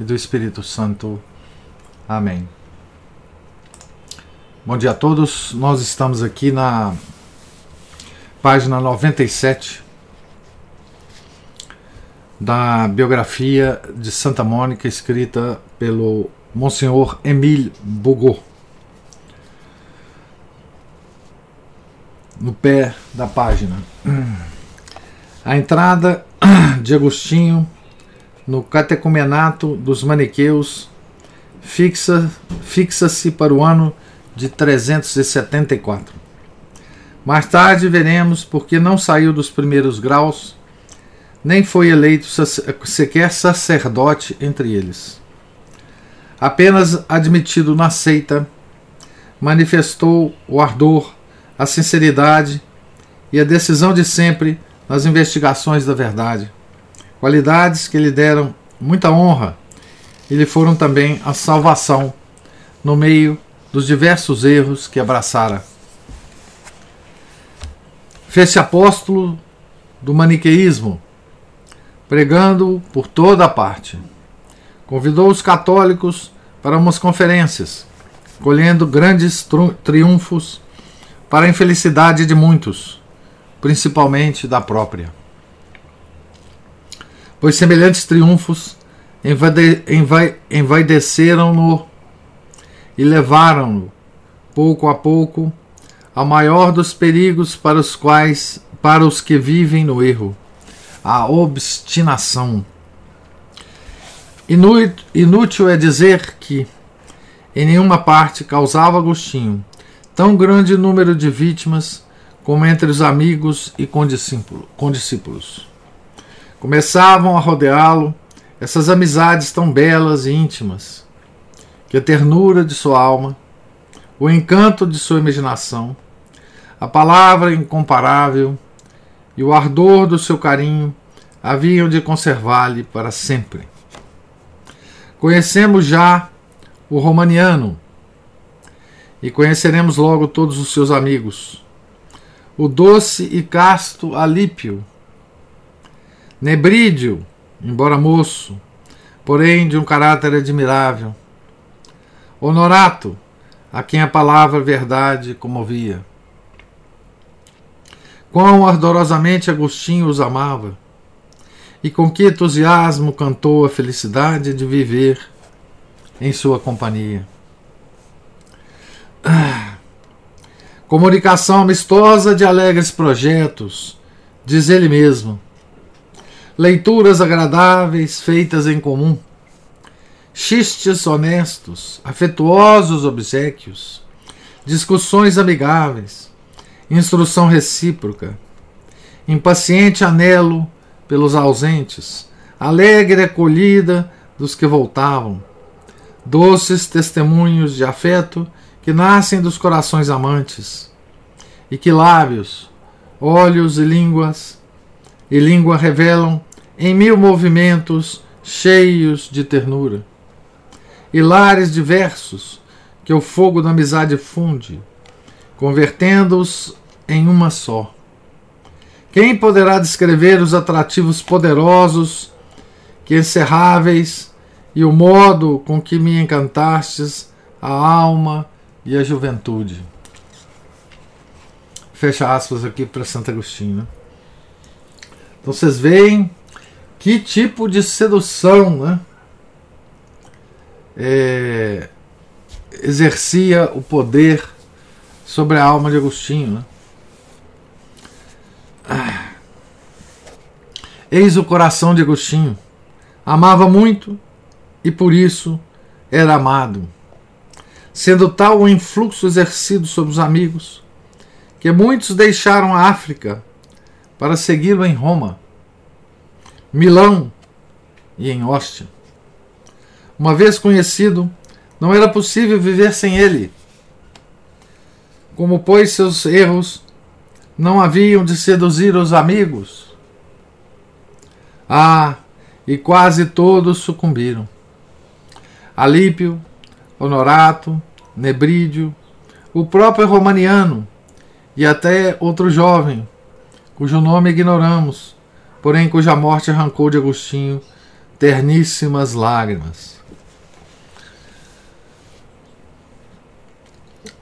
e do Espírito Santo. Amém. Bom dia a todos. Nós estamos aqui na página 97 da biografia de Santa Mônica, escrita pelo Monsenhor Emile Bugot. No pé da página. A entrada de Agostinho no catecumenato dos maniqueus fixa-se fixa para o ano de 374. Mais tarde veremos porque não saiu dos primeiros graus, nem foi eleito sequer sacerdote entre eles. Apenas admitido na seita, manifestou o ardor, a sinceridade e a decisão de sempre nas investigações da verdade qualidades que lhe deram muita honra e lhe foram também a salvação no meio dos diversos erros que abraçara. Fez-se apóstolo do maniqueísmo, pregando por toda a parte. Convidou os católicos para umas conferências, colhendo grandes triunfos para a infelicidade de muitos, principalmente da própria pois semelhantes triunfos envaideceram-no e levaram-no, pouco a pouco, ao maior dos perigos para os quais para os que vivem no erro, a obstinação. Inútil é dizer que em nenhuma parte causava Agostinho tão grande número de vítimas como entre os amigos e condiscípulos. Começavam a rodeá-lo essas amizades tão belas e íntimas, que a ternura de sua alma, o encanto de sua imaginação, a palavra incomparável e o ardor do seu carinho haviam de conservar-lhe para sempre. Conhecemos já o Romaniano e conheceremos logo todos os seus amigos. O doce e casto Alípio, Nebrídio, embora moço, porém de um caráter admirável. Honorato, a quem a palavra verdade comovia. Quão ardorosamente Agostinho os amava, e com que entusiasmo cantou a felicidade de viver em sua companhia. Comunicação amistosa de alegres projetos, diz ele mesmo leituras agradáveis feitas em comum, xistes honestos, afetuosos obsequios, discussões amigáveis, instrução recíproca, impaciente anelo pelos ausentes, alegre acolhida dos que voltavam, doces testemunhos de afeto que nascem dos corações amantes, e que lábios, olhos e línguas e língua revelam em mil movimentos cheios de ternura, e lares diversos que o fogo da amizade funde, convertendo-os em uma só. Quem poderá descrever os atrativos poderosos, que encerráveis, e o modo com que me encantastes a alma e a juventude? Fecha aspas aqui para Santo Agostinho. Né? Então vocês veem que tipo de sedução né, é, exercia o poder sobre a alma de Agostinho. Né? Ah. Eis o coração de Agostinho. Amava muito e por isso era amado. Sendo tal o influxo exercido sobre os amigos, que muitos deixaram a África para segui-lo em Roma Milão e em Ostia. Uma vez conhecido, não era possível viver sem ele. Como, pois, seus erros não haviam de seduzir os amigos? Ah, e quase todos sucumbiram. Alípio, Honorato, Nebrídio, o próprio Romaniano e até outro jovem, cujo nome ignoramos, porém cuja morte arrancou de Agostinho terníssimas lágrimas.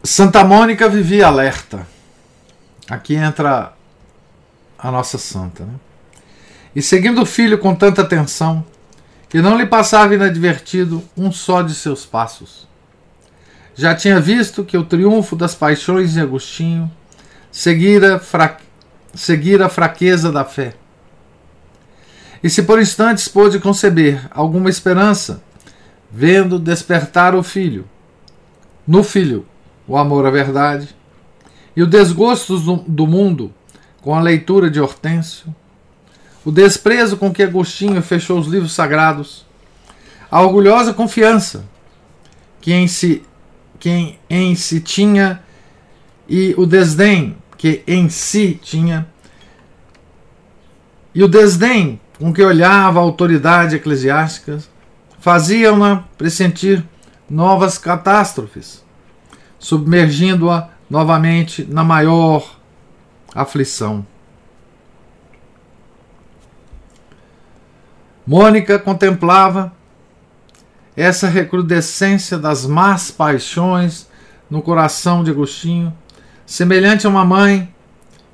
Santa Mônica vivia alerta. Aqui entra a nossa santa. Né? E seguindo o filho com tanta atenção, que não lhe passava inadvertido um só de seus passos. Já tinha visto que o triunfo das paixões de Agostinho seguira, fra... seguira a fraqueza da fé. E se por instantes pôde conceber alguma esperança, vendo despertar o filho, no filho, o amor à verdade, e o desgosto do mundo com a leitura de Hortêncio, o desprezo com que Agostinho fechou os livros sagrados, a orgulhosa confiança que em si, que em si tinha e o desdém que em si tinha, e o desdém com que olhava a autoridade eclesiástica, faziam-na pressentir novas catástrofes submergindo-a novamente na maior aflição. Mônica contemplava essa recrudescência das más paixões no coração de Agostinho, semelhante a uma mãe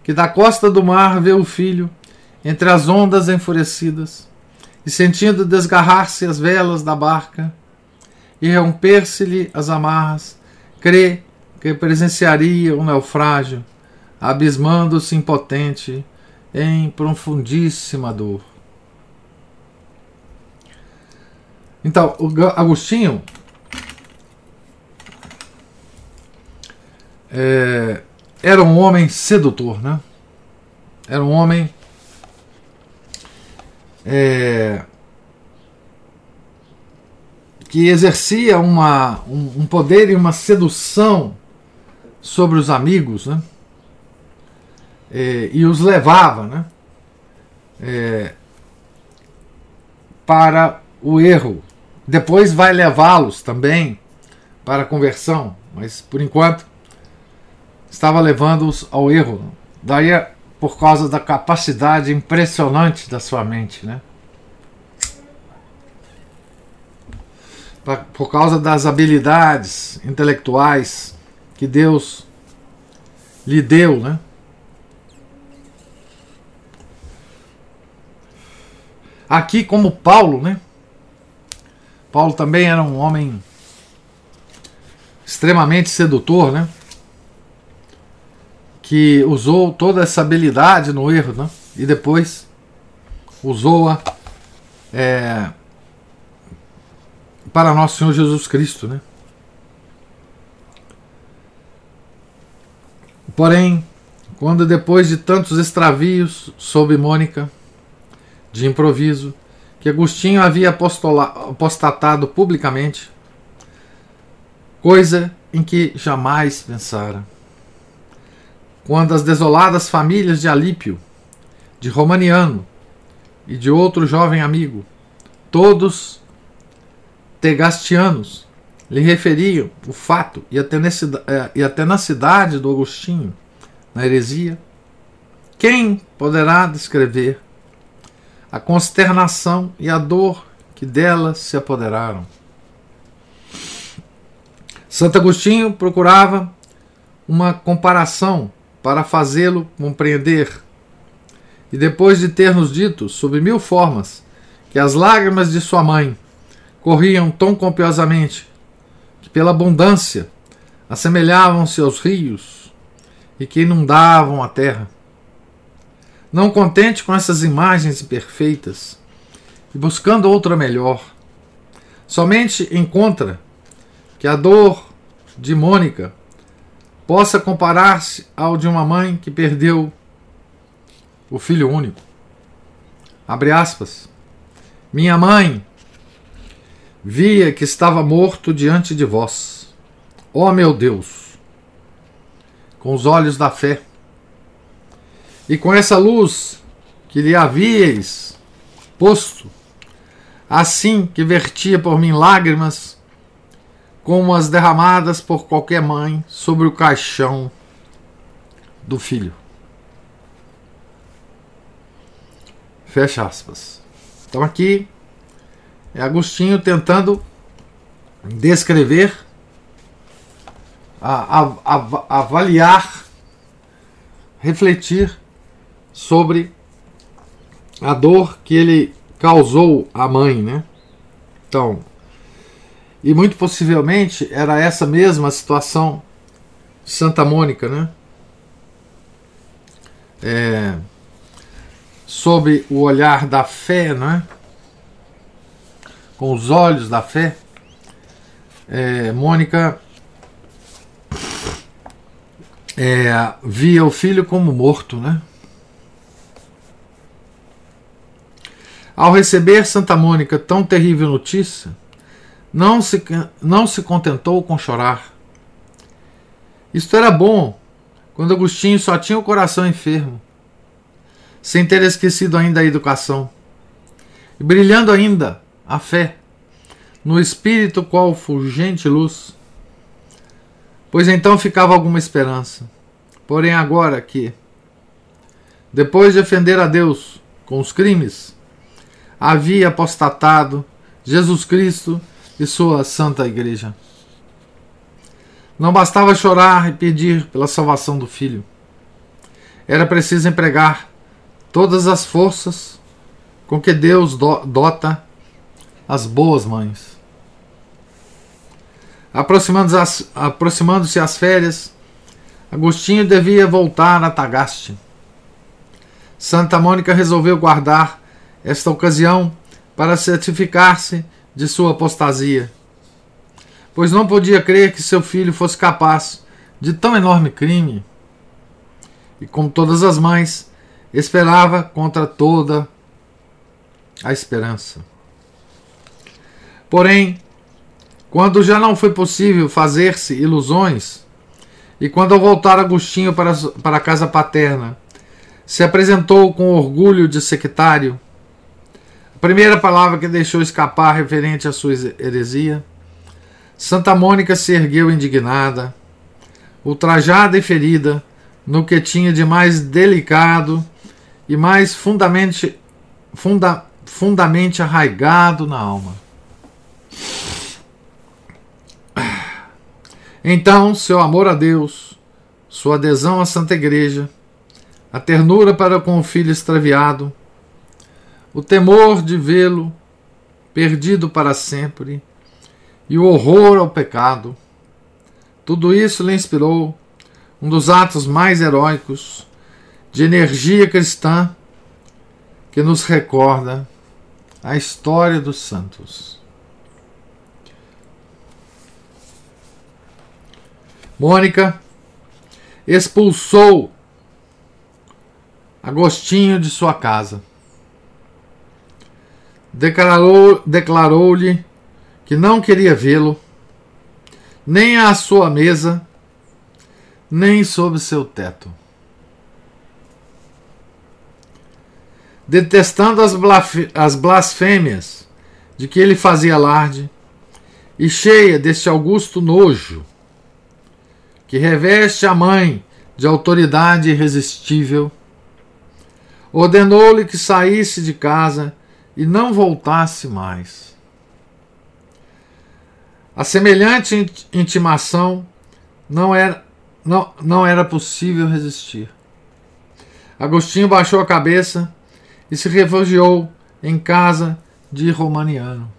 que da costa do mar vê o filho entre as ondas enfurecidas e sentindo desgarrar-se as velas da barca e romper-se-lhe as amarras, crê que presenciaria um naufrágio, abismando-se impotente em profundíssima dor. Então, Agostinho é, era um homem sedutor, né? Era um homem é, que exercia uma, um, um poder e uma sedução sobre os amigos, né? É, e os levava, né? É, para o erro. Depois vai levá-los também para a conversão, mas por enquanto estava levando-os ao erro. Daí, por causa da capacidade impressionante da sua mente, né? por causa das habilidades intelectuais que Deus lhe deu, né? Aqui como Paulo, né? Paulo também era um homem extremamente sedutor, né? Que usou toda essa habilidade no erro, né? E depois usou-a é, para nosso Senhor Jesus Cristo, né? Porém, quando depois de tantos extravios sob Mônica, de improviso, que Agostinho havia apostatado publicamente, coisa em que jamais pensara. Quando as desoladas famílias de Alípio, de Romaniano e de outro jovem amigo, todos tegastianos lhe referiam o fato e a, é, e a tenacidade do Agostinho na heresia, quem poderá descrever a consternação e a dor que dela se apoderaram? Santo Agostinho procurava uma comparação para fazê-lo compreender. E depois de ter nos dito, sob mil formas, que as lágrimas de sua mãe corriam tão copiosamente que, pela abundância, assemelhavam-se aos rios e que inundavam a terra. Não contente com essas imagens imperfeitas e buscando outra melhor, somente encontra que a dor de Mônica possa comparar-se ao de uma mãe que perdeu o filho único. Abre aspas. Minha mãe via que estava morto diante de vós. Ó meu Deus! Com os olhos da fé. E com essa luz que lhe havíeis posto, assim que vertia por mim lágrimas, como as derramadas por qualquer mãe sobre o caixão do filho. Fecha aspas. Então aqui é Agostinho tentando descrever, avaliar, refletir sobre a dor que ele causou à mãe, né? Então, e muito possivelmente era essa mesma situação de Santa Mônica, né? É, sob o olhar da fé, né? com os olhos da fé, é, Mônica é, via o filho como morto, né? Ao receber Santa Mônica tão terrível notícia, não se, não se contentou com chorar. Isto era bom, quando Agostinho só tinha o coração enfermo, sem ter esquecido ainda a educação, e brilhando ainda a fé, no espírito qual fulgente luz. Pois então ficava alguma esperança. Porém, agora que, depois de ofender a Deus com os crimes, havia apostatado Jesus Cristo e sua Santa Igreja. Não bastava chorar e pedir pela salvação do filho. Era preciso empregar todas as forças com que Deus dota as boas mães. Aproximando-se as, aproximando as férias, Agostinho devia voltar a Tagaste. Santa Mônica resolveu guardar esta ocasião para certificar-se de sua apostasia, pois não podia crer que seu filho fosse capaz de tão enorme crime. E como todas as mães, esperava contra toda a esperança. Porém, quando já não foi possível fazer-se ilusões, e quando ao voltar Agostinho para, para a casa paterna, se apresentou com orgulho de sectário, primeira palavra que deixou escapar referente à sua heresia, Santa Mônica se ergueu indignada, ultrajada e ferida no que tinha de mais delicado e mais fundamente, funda, fundamente arraigado na alma. Então, seu amor a Deus, sua adesão à Santa Igreja, a ternura para com o filho extraviado, o temor de vê-lo perdido para sempre e o horror ao pecado, tudo isso lhe inspirou um dos atos mais heróicos de energia cristã que nos recorda a história dos santos. Mônica expulsou Agostinho de sua casa. Declarou-lhe declarou que não queria vê-lo, nem à sua mesa, nem sob seu teto. Detestando as blasfêmias de que ele fazia alarde, e cheia deste augusto nojo, que reveste a mãe de autoridade irresistível, ordenou-lhe que saísse de casa e não voltasse mais. A semelhante intimação não era, não, não era possível resistir. Agostinho baixou a cabeça e se refugiou em casa de Romaniano.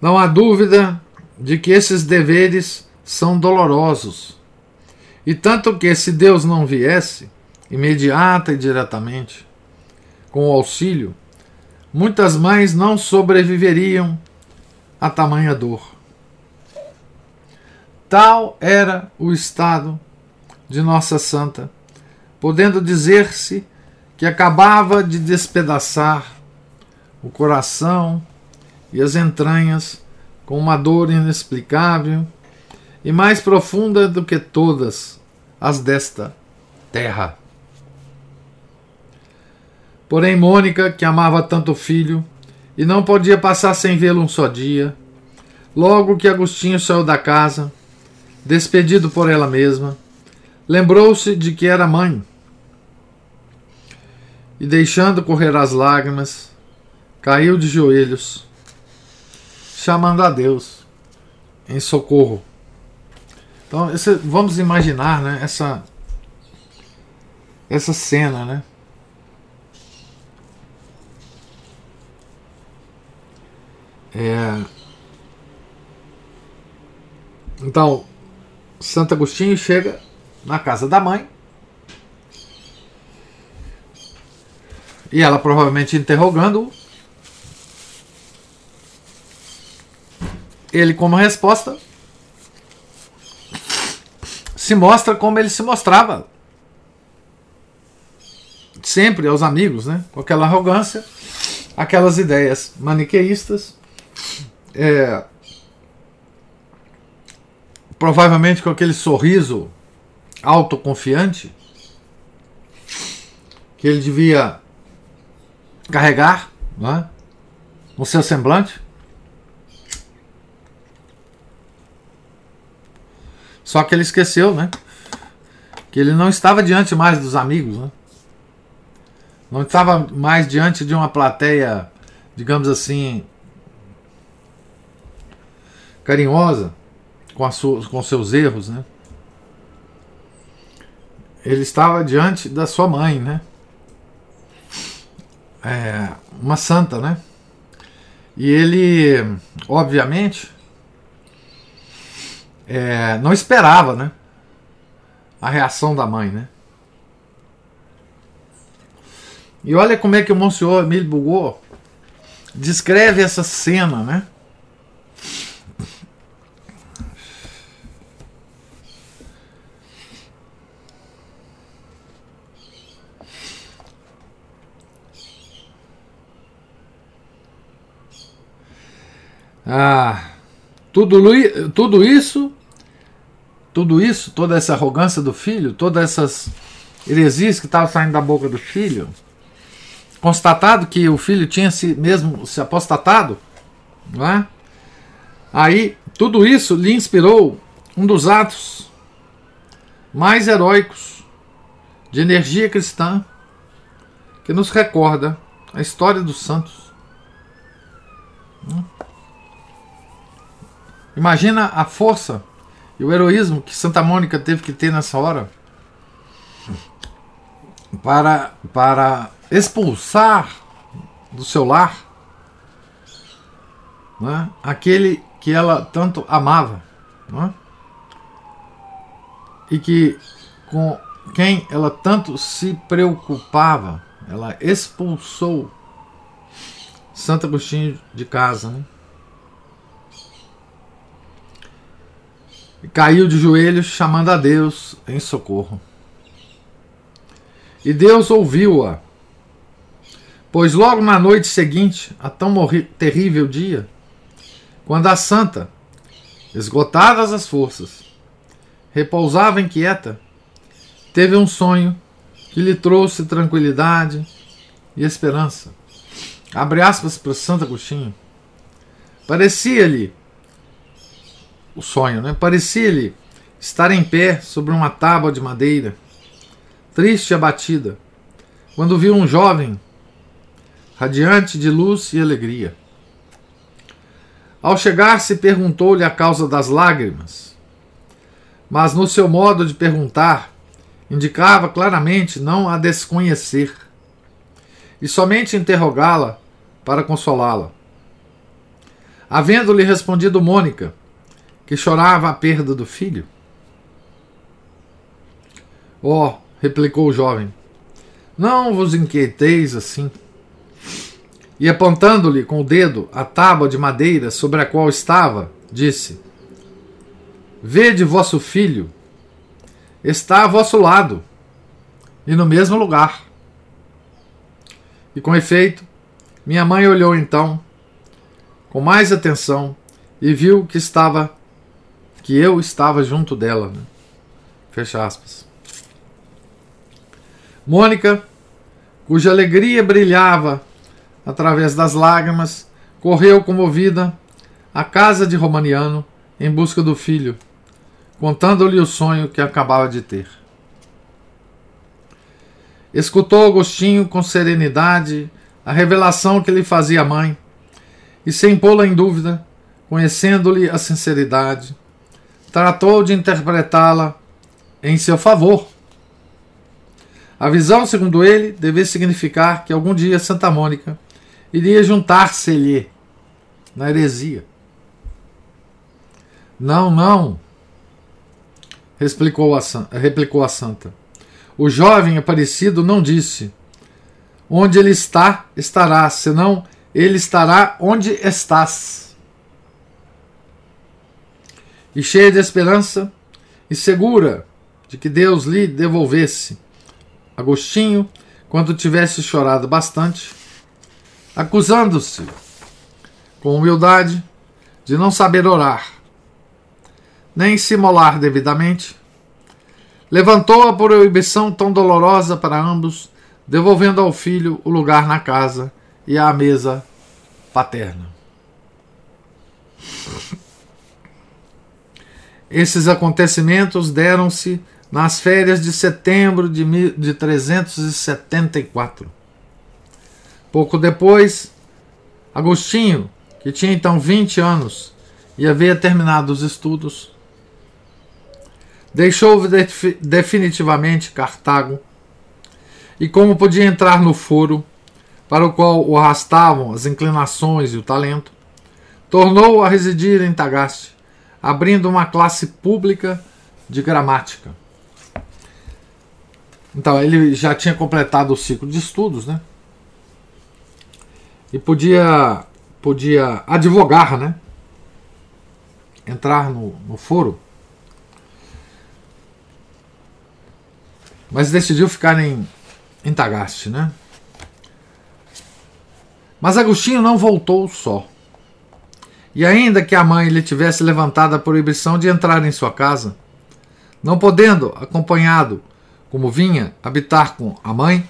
Não há dúvida de que esses deveres são dolorosos. E tanto que, se Deus não viesse, imediata e diretamente, com o auxílio, muitas mães não sobreviveriam a tamanha dor. Tal era o estado de Nossa Santa, podendo dizer-se que acabava de despedaçar o coração e as entranhas com uma dor inexplicável e mais profunda do que todas as desta terra. Porém, Mônica, que amava tanto o filho e não podia passar sem vê-lo um só dia, logo que Agostinho saiu da casa, despedido por ela mesma, lembrou-se de que era mãe e, deixando correr as lágrimas, caiu de joelhos, chamando a Deus em socorro. Então, esse, vamos imaginar né, essa, essa cena, né? É... Então, Santo Agostinho chega na casa da mãe. E ela provavelmente interrogando ele como resposta se mostra como ele se mostrava. Sempre aos amigos, né? Com aquela arrogância, aquelas ideias maniqueístas, é, provavelmente com aquele sorriso autoconfiante que ele devia carregar né, no seu semblante. Só que ele esqueceu, né? Que ele não estava diante mais dos amigos, né? Não estava mais diante de uma plateia, digamos assim, carinhosa com, sua, com seus erros, né? Ele estava diante da sua mãe, né? É, uma santa, né? E ele, obviamente, é, não esperava, né? A reação da mãe, né? E olha como é que o Monsenhor Emílio Bugô descreve essa cena, né? Ah, tudo, tudo isso, tudo isso, toda essa arrogância do filho, todas essas heresias que estavam saindo da boca do filho, constatado que o filho tinha se mesmo se apostatado, não é? Aí tudo isso lhe inspirou um dos atos mais heróicos de energia cristã que nos recorda a história dos santos. Imagina a força e o heroísmo que Santa Mônica teve que ter nessa hora para, para expulsar do seu lar né, aquele que ela tanto amava né, e que com quem ela tanto se preocupava, ela expulsou Santo Agostinho de casa. Né? E caiu de joelhos chamando a Deus em socorro. E Deus ouviu-a, pois logo na noite seguinte a tão terrível dia, quando a santa, esgotadas as forças, repousava inquieta, teve um sonho que lhe trouxe tranquilidade e esperança. Abre aspas para Santo Agostinho. Parecia-lhe o sonho, né? Parecia-lhe estar em pé sobre uma tábua de madeira, triste e abatida, quando viu um jovem radiante de luz e alegria. Ao chegar-se, perguntou-lhe a causa das lágrimas, mas no seu modo de perguntar, indicava claramente não a desconhecer, e somente interrogá-la para consolá-la. Havendo-lhe respondido Mônica, que chorava a perda do filho? Oh, replicou o jovem, não vos inquieteis assim. E apontando-lhe com o dedo a tábua de madeira sobre a qual estava, disse: Vede vosso filho, está a vosso lado, e no mesmo lugar. E com efeito, Minha mãe olhou então com mais atenção e viu que estava que eu estava junto dela. Né? Fecha aspas. Mônica, cuja alegria brilhava através das lágrimas, correu comovida à casa de Romaniano em busca do filho, contando-lhe o sonho que acabava de ter. Escutou Agostinho com serenidade a revelação que lhe fazia a mãe e, sem pô-la em dúvida, conhecendo-lhe a sinceridade, tratou de interpretá-la em seu favor. A visão, segundo ele, devia significar que algum dia Santa Mônica iria juntar-se-lhe na heresia. Não, não, replicou a, replicou a santa. O jovem aparecido não disse: Onde ele está, estará, senão ele estará onde estás. E cheia de esperança e segura de que Deus lhe devolvesse Agostinho, quando tivesse chorado bastante, acusando-se com humildade de não saber orar, nem se molar devidamente, levantou a proibição tão dolorosa para ambos, devolvendo ao filho o lugar na casa e à mesa paterna. Esses acontecimentos deram-se nas férias de setembro de, de 374. Pouco depois, Agostinho, que tinha então 20 anos e havia terminado os estudos, deixou definitivamente Cartago e, como podia entrar no foro para o qual o arrastavam as inclinações e o talento, tornou a residir em Tagaste, abrindo uma classe pública de gramática. Então, ele já tinha completado o ciclo de estudos, né? E podia, podia advogar, né? Entrar no, no foro. Mas decidiu ficar em, em Tagaste, né? Mas Agostinho não voltou só. E ainda que a mãe lhe tivesse levantado a proibição de entrar em sua casa, não podendo, acompanhado como vinha habitar com a mãe,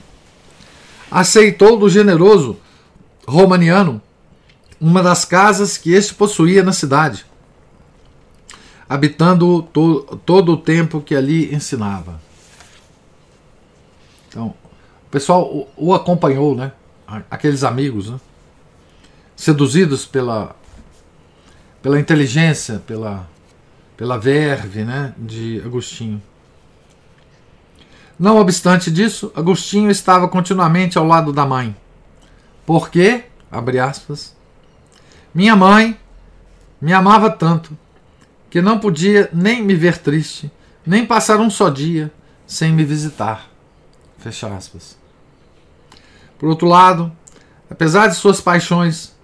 aceitou do generoso romaniano uma das casas que este possuía na cidade, habitando to todo o tempo que ali ensinava. Então, o pessoal o, o acompanhou, né? Aqueles amigos, né? Seduzidos pela, pela inteligência, pela, pela verve, né? De Agostinho. Não obstante disso, Agostinho estava continuamente ao lado da mãe. Por quê? Abre aspas. Minha mãe me amava tanto que não podia nem me ver triste, nem passar um só dia sem me visitar. Fecha aspas. Por outro lado, apesar de suas paixões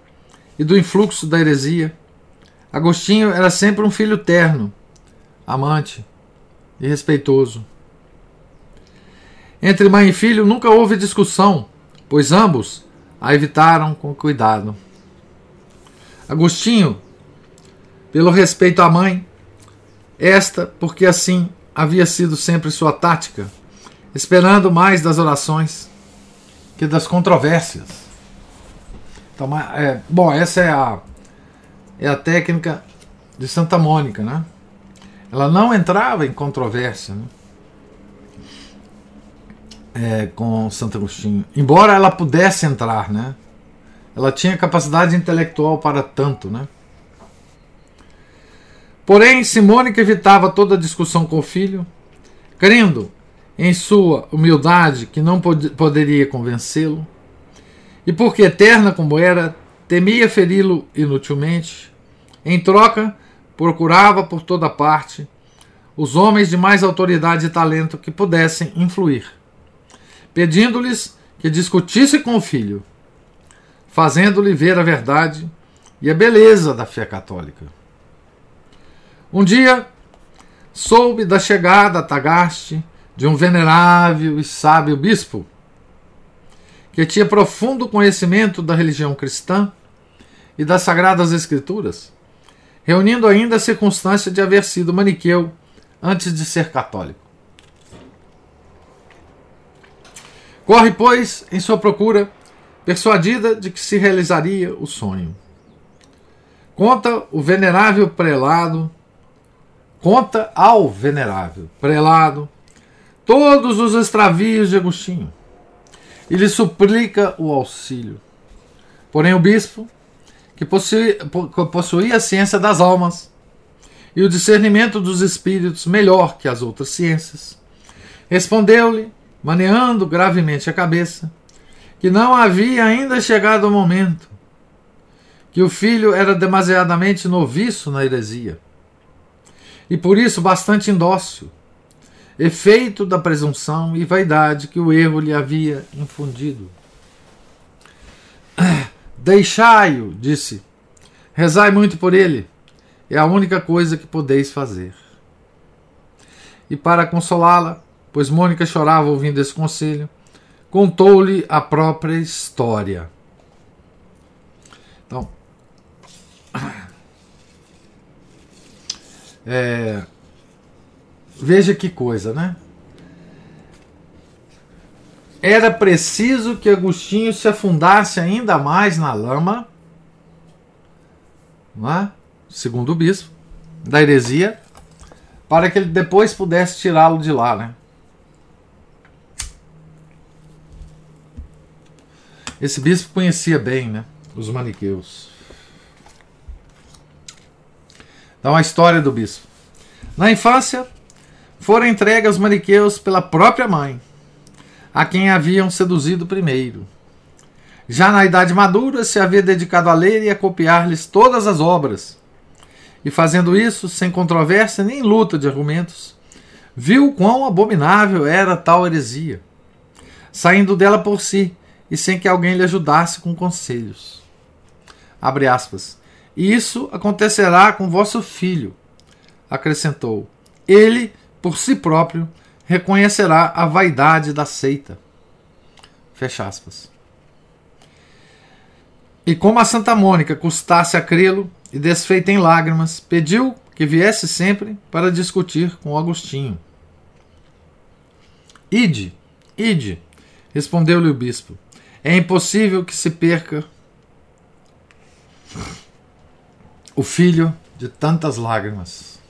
e do influxo da heresia, Agostinho era sempre um filho terno, amante e respeitoso. Entre mãe e filho nunca houve discussão, pois ambos a evitaram com cuidado. Agostinho, pelo respeito à mãe, esta porque assim havia sido sempre sua tática, esperando mais das orações que das controvérsias. Então, é, bom, essa é a, é a técnica de Santa Mônica, né? Ela não entrava em controvérsia, né? é, com Santo Agostinho. Embora ela pudesse entrar, né? Ela tinha capacidade intelectual para tanto, né? Porém, que evitava toda discussão com o filho, crendo em sua humildade que não pod poderia convencê-lo, e porque eterna como era, temia feri-lo inutilmente, em troca, procurava por toda parte os homens de mais autoridade e talento que pudessem influir pedindo-lhes que discutisse com o filho, fazendo-lhe ver a verdade e a beleza da fé católica. Um dia, soube da chegada a Tagaste de um venerável e sábio bispo, que tinha profundo conhecimento da religião cristã e das sagradas escrituras, reunindo ainda a circunstância de haver sido maniqueu antes de ser católico. Corre, pois, em sua procura, persuadida de que se realizaria o sonho. Conta o venerável prelado, conta ao venerável prelado todos os extravios de Agostinho e lhe suplica o auxílio. Porém, o bispo, que possuía a ciência das almas e o discernimento dos espíritos melhor que as outras ciências, respondeu-lhe, maneando gravemente a cabeça, que não havia ainda chegado o momento, que o filho era demasiadamente noviço na heresia, e por isso bastante indócil, efeito da presunção e vaidade que o erro lhe havia infundido. Deixai-o, disse. Rezai muito por ele. É a única coisa que podeis fazer. E para consolá-la, pois Mônica chorava ouvindo esse conselho, contou-lhe a própria história. Então, é, veja que coisa, né? Era preciso que Agostinho se afundasse ainda mais na lama, é? segundo o bispo, da heresia, para que ele depois pudesse tirá-lo de lá, né? Esse bispo conhecia bem né, os maniqueus. Então, a história do bispo. Na infância, foram entregues aos maniqueus pela própria mãe, a quem haviam seduzido primeiro. Já na idade madura, se havia dedicado a ler e a copiar-lhes todas as obras. E fazendo isso, sem controvérsia nem luta de argumentos, viu quão abominável era tal heresia, saindo dela por si, e sem que alguém lhe ajudasse com conselhos. Abre aspas. E isso acontecerá com vosso filho, acrescentou. Ele, por si próprio, reconhecerá a vaidade da seita. Fecha aspas. E como a Santa Mônica custasse a crê-lo e desfeita em lágrimas, pediu que viesse sempre para discutir com Agostinho. Ide, ide, respondeu-lhe o bispo. É impossível que se perca o filho de tantas lágrimas.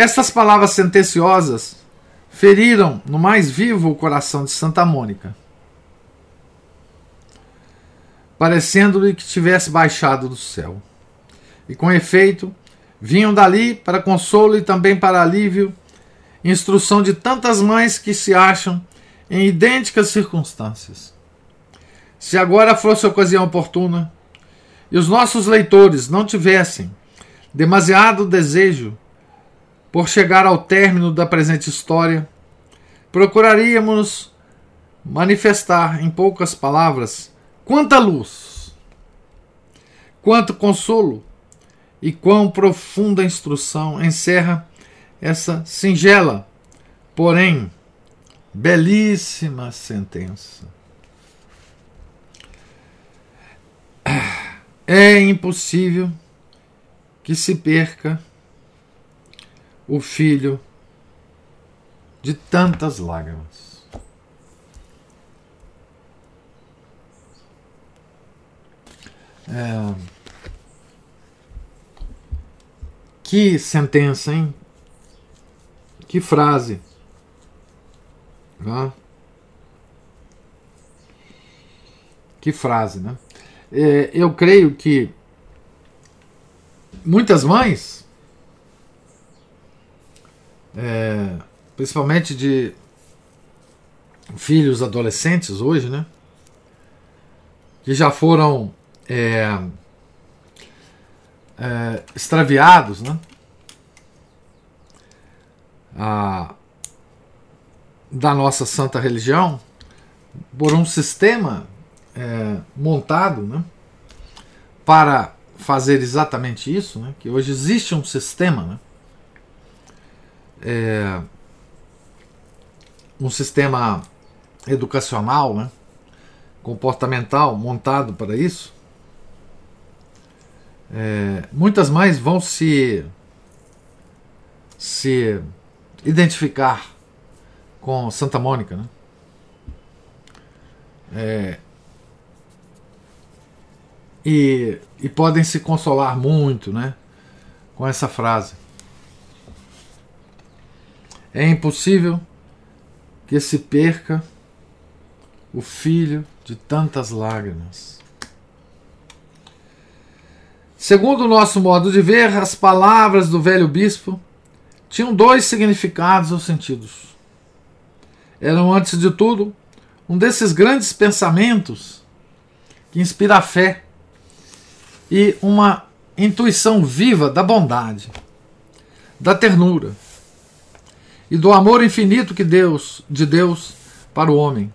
Estas palavras sentenciosas feriram no mais vivo o coração de Santa Mônica, parecendo-lhe que tivesse baixado do céu. E com efeito, vinham dali para consolo e também para alívio instrução de tantas mães que se acham em idênticas circunstâncias. Se agora fosse ocasião oportuna e os nossos leitores não tivessem demasiado desejo por chegar ao término da presente história, procuraríamos manifestar em poucas palavras quanta luz, quanto consolo e quão profunda instrução encerra essa singela, porém belíssima sentença. É impossível que se perca o filho de tantas lágrimas. É... Que sentença, hein? Que frase. Né? Que frase, né? É, eu creio que muitas mães, é, principalmente de filhos adolescentes hoje, né? Que já foram é, é, extraviados, né? a, da nossa santa religião por um sistema é, montado né, para fazer exatamente isso, né, que hoje existe um sistema né, é, um sistema educacional, né, comportamental montado para isso, é, muitas mães vão se se identificar com Santa Mônica, né? É, e, e podem se consolar muito, né, com essa frase. É impossível que se perca o filho de tantas lágrimas. Segundo o nosso modo de ver, as palavras do velho bispo tinham dois significados ou sentidos. Eram, antes de tudo, um desses grandes pensamentos que inspira a fé e uma intuição viva da bondade, da ternura e do amor infinito que Deus, de Deus para o homem,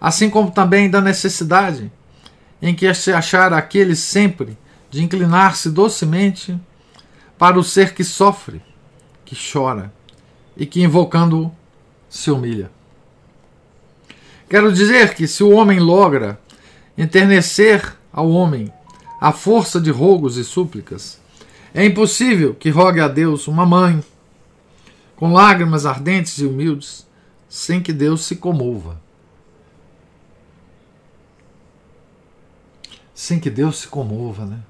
assim como também da necessidade em que se achar aquele sempre de inclinar-se docemente para o ser que sofre, que chora e que, invocando-o, se humilha. Quero dizer que se o homem logra enternecer ao homem a força de rogos e súplicas, é impossível que rogue a Deus uma mãe, com lágrimas ardentes e humildes, sem que Deus se comova. Sem que Deus se comova, né?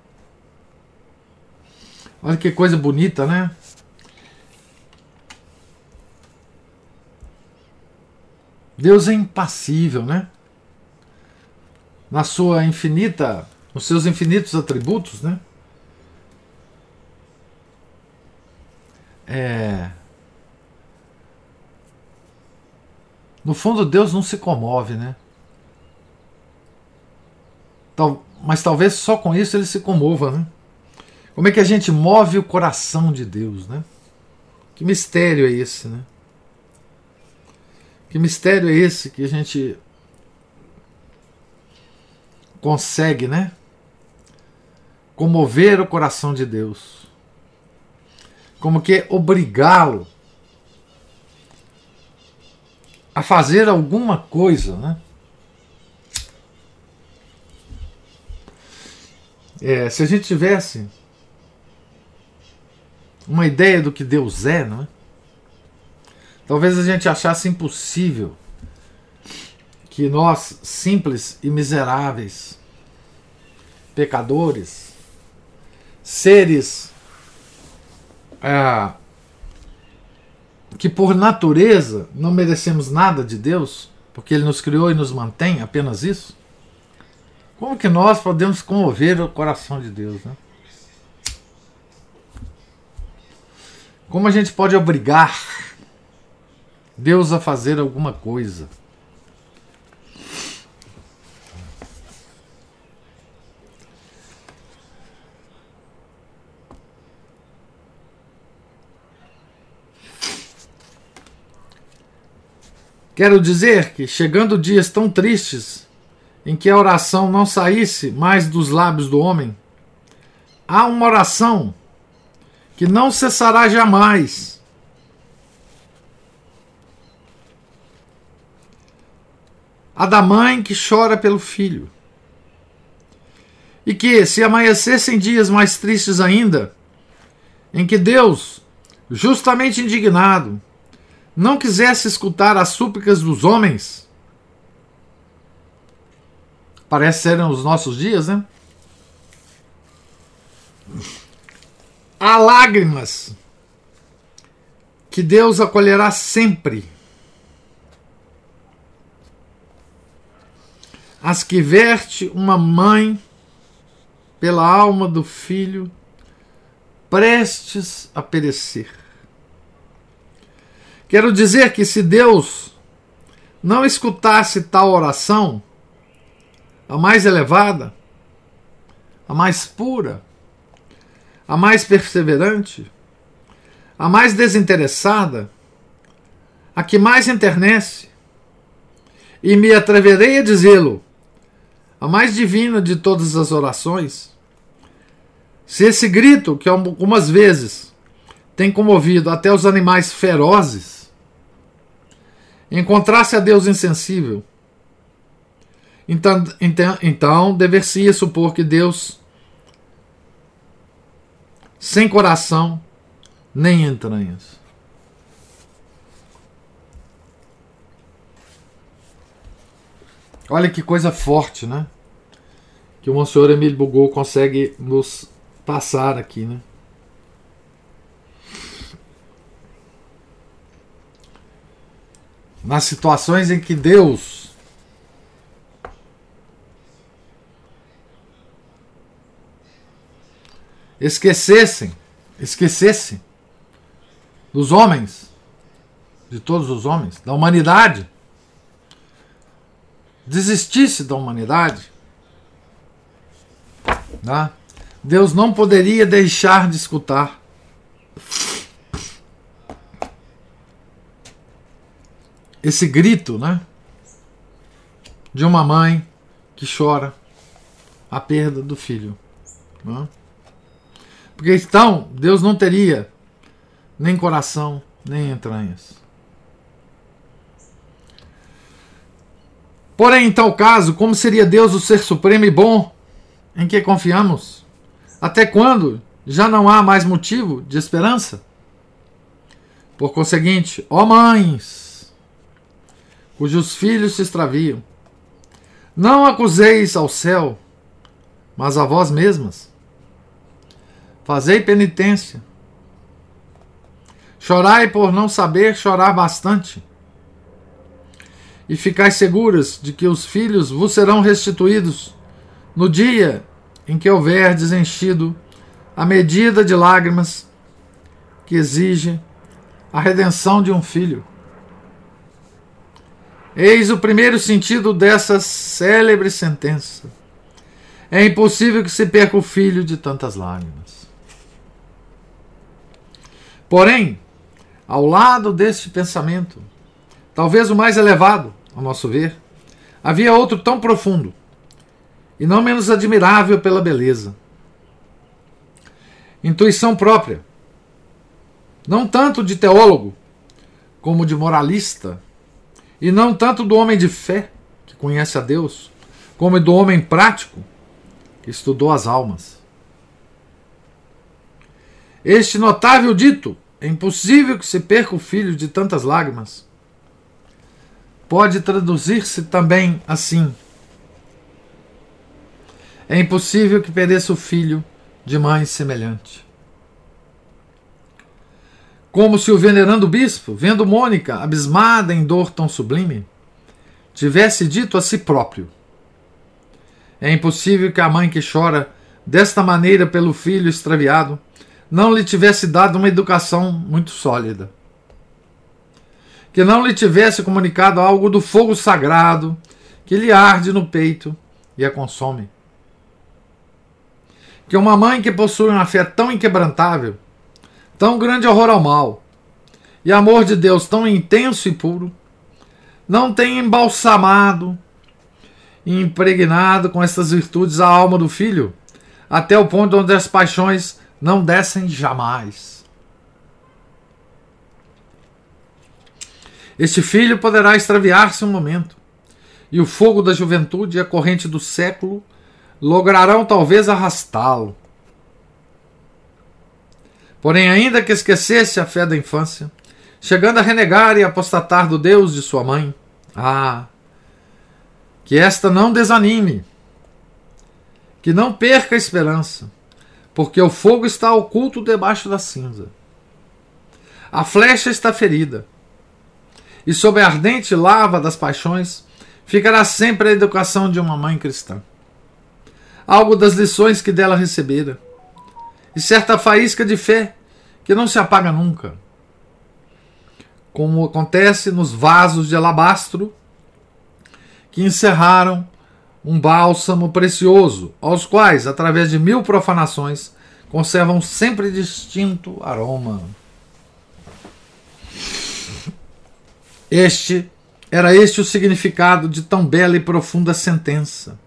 Olha que coisa bonita, né? Deus é impassível, né? Na sua infinita, nos seus infinitos atributos, né? É... No fundo, Deus não se comove, né? Tal, mas talvez só com isso ele se comova, né? Como é que a gente move o coração de Deus, né? Que mistério é esse, né? Que mistério é esse que a gente consegue, né? Comover o coração de Deus. Como que obrigá-lo a fazer alguma coisa, né? É, se a gente tivesse uma ideia do que Deus é, não é? Talvez a gente achasse impossível que nós, simples e miseráveis, pecadores, seres é, que por natureza não merecemos nada de Deus, porque Ele nos criou e nos mantém apenas isso, como que nós podemos comover o coração de Deus? Né? Como a gente pode obrigar Deus a fazer alguma coisa? Quero dizer que, chegando dias tão tristes em que a oração não saísse mais dos lábios do homem, há uma oração que não cessará jamais. A da mãe que chora pelo filho. E que, se amanhecessem dias mais tristes ainda, em que Deus, justamente indignado, não quisesse escutar as súplicas dos homens, parece serem os nossos dias, né? Há lágrimas que Deus acolherá sempre. As que verte uma mãe pela alma do filho prestes a perecer. Quero dizer que se Deus não escutasse tal oração, a mais elevada, a mais pura, a mais perseverante, a mais desinteressada, a que mais enternece, e me atreverei a dizê-lo, a mais divina de todas as orações, se esse grito, que algumas vezes tem comovido até os animais ferozes, encontrasse a Deus insensível, então, então, então dever-se supor que Deus, sem coração nem entranhas. Olha que coisa forte, né? Que o Monsenhor Emílio Bugou consegue nos passar aqui, né? Nas situações em que Deus esquecessem, esquecesse dos homens, de todos os homens, da humanidade, desistisse da humanidade, né? Deus não poderia deixar de escutar. Esse grito, né? De uma mãe que chora a perda do filho. Né? Porque então Deus não teria nem coração, nem entranhas. Porém, em tal caso, como seria Deus o ser supremo e bom em que confiamos? Até quando já não há mais motivo de esperança? Por conseguinte, ó mães, cujos filhos se extraviam, não acuseis ao céu, mas a vós mesmas. Fazei penitência. Chorai por não saber chorar bastante e ficais seguras de que os filhos vos serão restituídos no dia em que houver desenchido a medida de lágrimas que exige a redenção de um filho. Eis o primeiro sentido dessa célebre sentença. É impossível que se perca o filho de tantas lágrimas. Porém, ao lado deste pensamento, talvez o mais elevado, ao nosso ver, havia outro tão profundo e não menos admirável pela beleza. Intuição própria, não tanto de teólogo como de moralista, e não tanto do homem de fé, que conhece a Deus, como do homem prático, que estudou as almas. Este notável dito, é impossível que se perca o filho de tantas lágrimas, pode traduzir-se também assim: É impossível que pereça o filho de mãe semelhante. Como se o venerando bispo, vendo Mônica abismada em dor tão sublime, tivesse dito a si próprio: É impossível que a mãe que chora desta maneira pelo filho extraviado não lhe tivesse dado uma educação muito sólida que não lhe tivesse comunicado algo do fogo sagrado que lhe arde no peito e a consome. Que uma mãe que possui uma fé tão inquebrantável, tão grande horror ao mal, e amor de Deus tão intenso e puro, não tenha embalsamado e impregnado com estas virtudes a alma do filho, até o ponto onde as paixões não descem jamais. Este filho poderá extraviar-se um momento, e o fogo da juventude e a corrente do século lograrão talvez arrastá-lo. Porém, ainda que esquecesse a fé da infância, chegando a renegar e apostatar do Deus de sua mãe, ah, que esta não desanime, que não perca a esperança, porque o fogo está oculto debaixo da cinza. A flecha está ferida, e sob a ardente lava das paixões ficará sempre a educação de uma mãe cristã. Algo das lições que dela recebera, e certa faísca de fé que não se apaga nunca. Como acontece nos vasos de alabastro que encerraram um bálsamo precioso, aos quais, através de mil profanações, conservam sempre distinto aroma. Este era este o significado de tão bela e profunda sentença,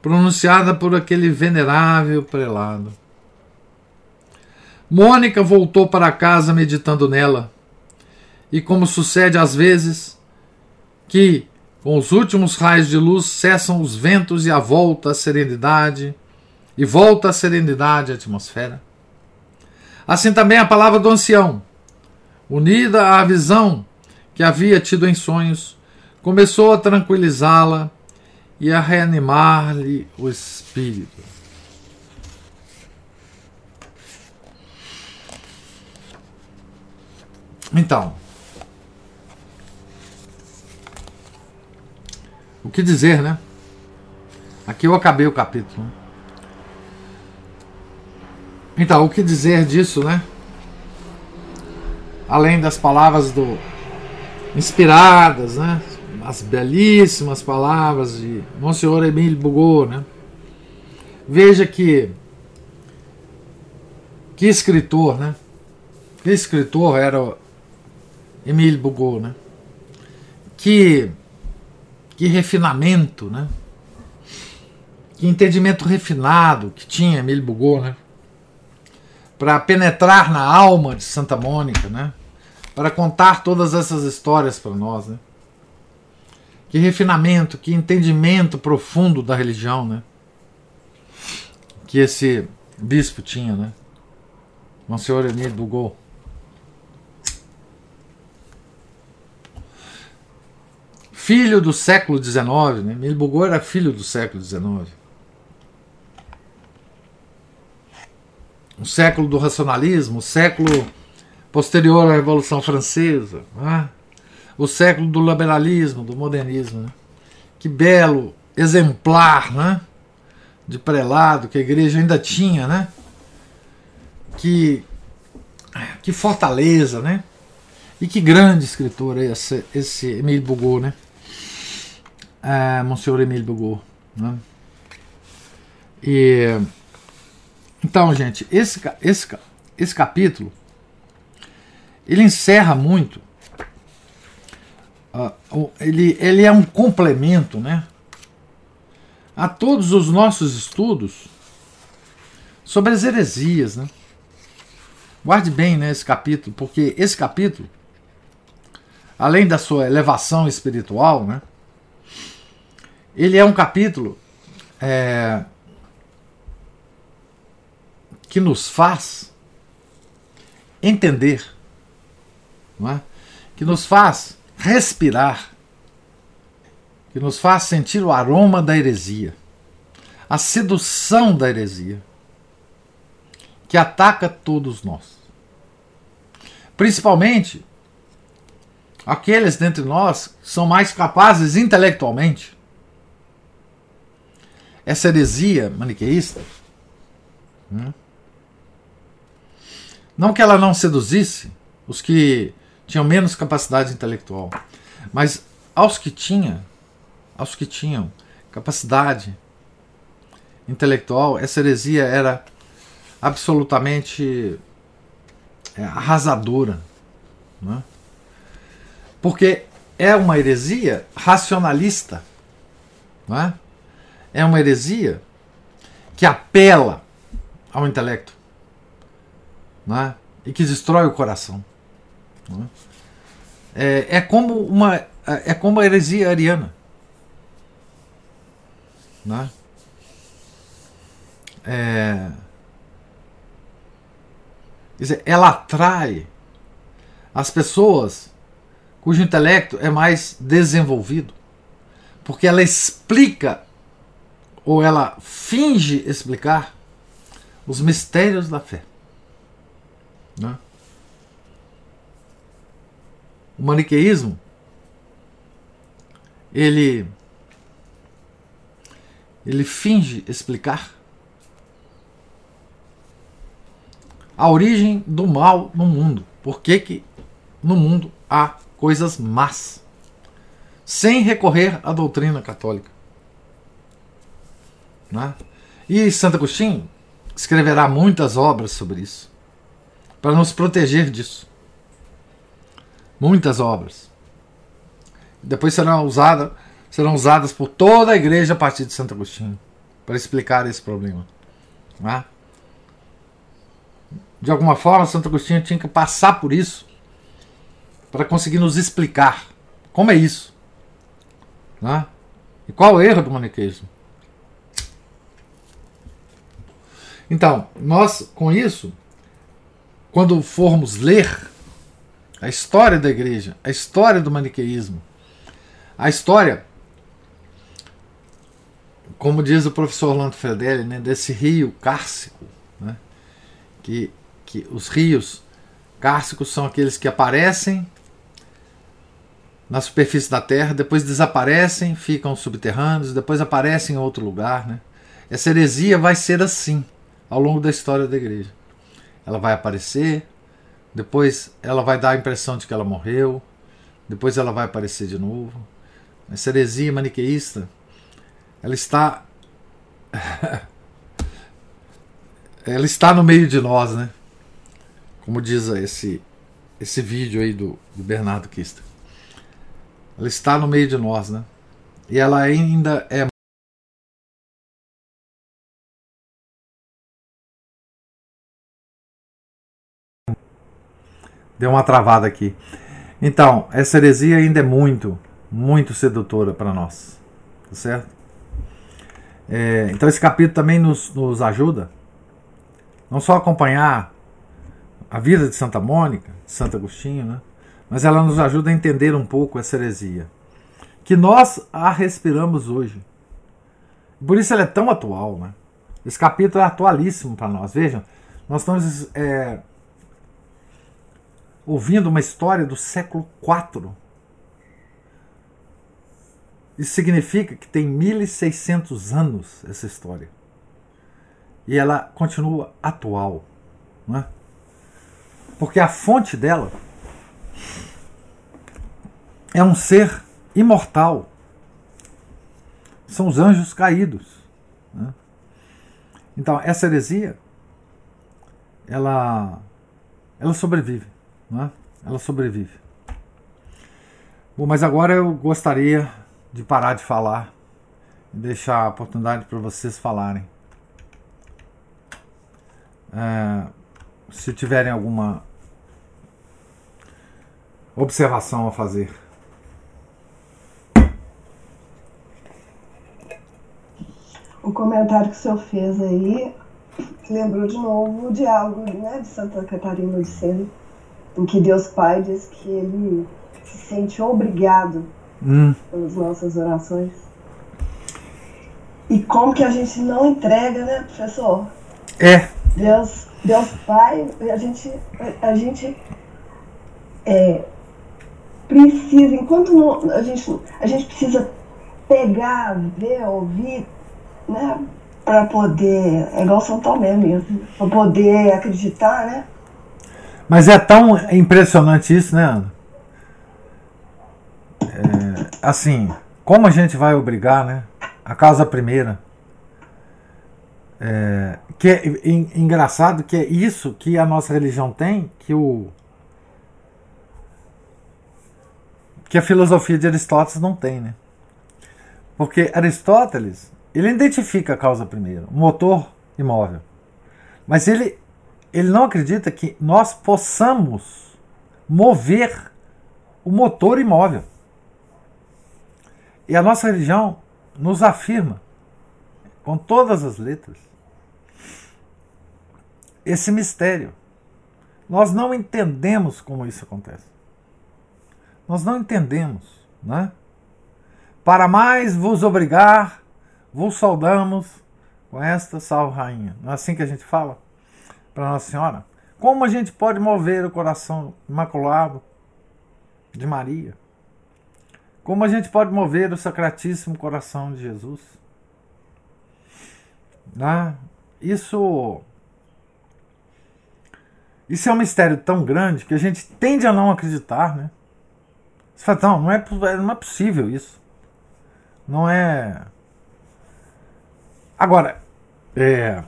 pronunciada por aquele venerável prelado. Mônica voltou para casa meditando nela, e como sucede às vezes, que com os últimos raios de luz cessam os ventos e a volta à serenidade, e volta à serenidade a atmosfera. Assim também a palavra do ancião, unida à visão que havia tido em sonhos, começou a tranquilizá-la e a reanimar-lhe o espírito. Então, o que dizer, né? Aqui eu acabei o capítulo. Então, o que dizer disso, né? Além das palavras do inspiradas, né? As belíssimas palavras de Monsenhor Emile Bugot, né? Veja que que escritor, né? Que escritor era Emile Bugot, né? Que que refinamento, né? Que entendimento refinado que tinha Emile Bugot, né? Para penetrar na alma de Santa Mônica, né? Para contar todas essas histórias para nós, né? Que refinamento, que entendimento profundo da religião, né? Que esse bispo tinha, né? Monsenhor Emile Bugot. Filho do século XIX, né? Emile Bugot era filho do século XIX. O século do racionalismo, o século posterior à Revolução Francesa, né? o século do liberalismo, do modernismo. Né? Que belo exemplar né? de prelado que a igreja ainda tinha, né? Que, que fortaleza, né? E que grande escritor é esse, esse Emile Bugot, né? É, Monsenhor Emílio Bugot. Né? E, então, gente, esse, esse, esse capítulo ele encerra muito. Uh, ele, ele é um complemento né, a todos os nossos estudos sobre as heresias. Né? Guarde bem né, esse capítulo, porque esse capítulo, além da sua elevação espiritual, né, ele é um capítulo é, que nos faz entender, é? que nos faz respirar, que nos faz sentir o aroma da heresia, a sedução da heresia, que ataca todos nós. Principalmente aqueles dentre nós que são mais capazes intelectualmente essa heresia maniqueísta, né? não que ela não seduzisse os que tinham menos capacidade intelectual, mas aos que tinham, aos que tinham capacidade intelectual, essa heresia era absolutamente é, arrasadora, né? porque é uma heresia racionalista, não é? é uma heresia que apela ao intelecto né? e que destrói o coração. Né? É, é, como uma é como a heresia ariana. Né? É, dizer, ela atrai as pessoas cujo intelecto é mais desenvolvido, porque ela explica ou ela finge explicar os mistérios da fé. Né? O maniqueísmo ele ele finge explicar a origem do mal no mundo. Por que, que no mundo há coisas más? Sem recorrer à doutrina católica. Né? E Santo Agostinho escreverá muitas obras sobre isso, para nos proteger disso. Muitas obras. Depois serão usadas, serão usadas por toda a igreja a partir de Santo Agostinho para explicar esse problema. Né? De alguma forma, Santo Agostinho tinha que passar por isso para conseguir nos explicar como é isso. Né? E qual o erro do maniqueísmo? Então, nós com isso, quando formos ler a história da igreja, a história do maniqueísmo, a história, como diz o professor Orlando Fedeli, né, desse rio cárcico, né, que, que os rios cárcicos são aqueles que aparecem na superfície da Terra, depois desaparecem, ficam subterrâneos, depois aparecem em outro lugar. Né? Essa heresia vai ser assim ao longo da história da igreja. Ela vai aparecer, depois ela vai dar a impressão de que ela morreu, depois ela vai aparecer de novo. Essa heresia maniqueísta, ela está. ela está no meio de nós, né? Como diz esse, esse vídeo aí do, do Bernardo Kister. Ela está no meio de nós, né? E ela ainda é Deu uma travada aqui. Então, essa heresia ainda é muito, muito sedutora para nós. Tá certo? É, então, esse capítulo também nos, nos ajuda não só a acompanhar a vida de Santa Mônica, de Santo Agostinho, né? mas ela nos ajuda a entender um pouco essa heresia. Que nós a respiramos hoje. Por isso ela é tão atual. Né? Esse capítulo é atualíssimo para nós. Vejam, nós estamos é, ouvindo uma história do século IV. Isso significa que tem 1600 anos essa história. E ela continua atual. É? Porque a fonte dela é um ser imortal. São os anjos caídos. Né? Então, essa heresia, ela, ela sobrevive. Né? Ela sobrevive. Bom, mas agora eu gostaria de parar de falar e deixar a oportunidade para vocês falarem. É, se tiverem alguma observação a fazer. O comentário que o senhor fez aí lembrou de novo o diálogo né, de Santa Catarina de Sena, em que Deus Pai diz que ele se sente obrigado hum. pelas nossas orações. E como que a gente não entrega, né, professor? É. Deus, Deus Pai, a gente, a gente é, precisa, enquanto não, a, gente, a gente precisa pegar, ver, ouvir, né? Para poder, é igual São Tomé mesmo, para poder acreditar, né? Mas é tão impressionante isso, né, Ana? É, assim, como a gente vai obrigar, né? A causa primeira. É, que é engraçado que é isso que a nossa religião tem, que o que a filosofia de Aristóteles não tem, né? Porque Aristóteles, ele identifica a causa primeira, o motor imóvel. Mas ele, ele não acredita que nós possamos mover o motor imóvel. E a nossa religião nos afirma, com todas as letras, esse mistério. Nós não entendemos como isso acontece. Nós não entendemos, né? Para mais vos obrigar, vos saudamos com esta salve rainha. Não é assim que a gente fala para Nossa Senhora? Como a gente pode mover o coração imaculado de Maria? Como a gente pode mover o sacratíssimo coração de Jesus? Né? Isso isso é um mistério tão grande que a gente tende a não acreditar, né? Você fala, não, não é, não é possível isso. Não é. Agora, é,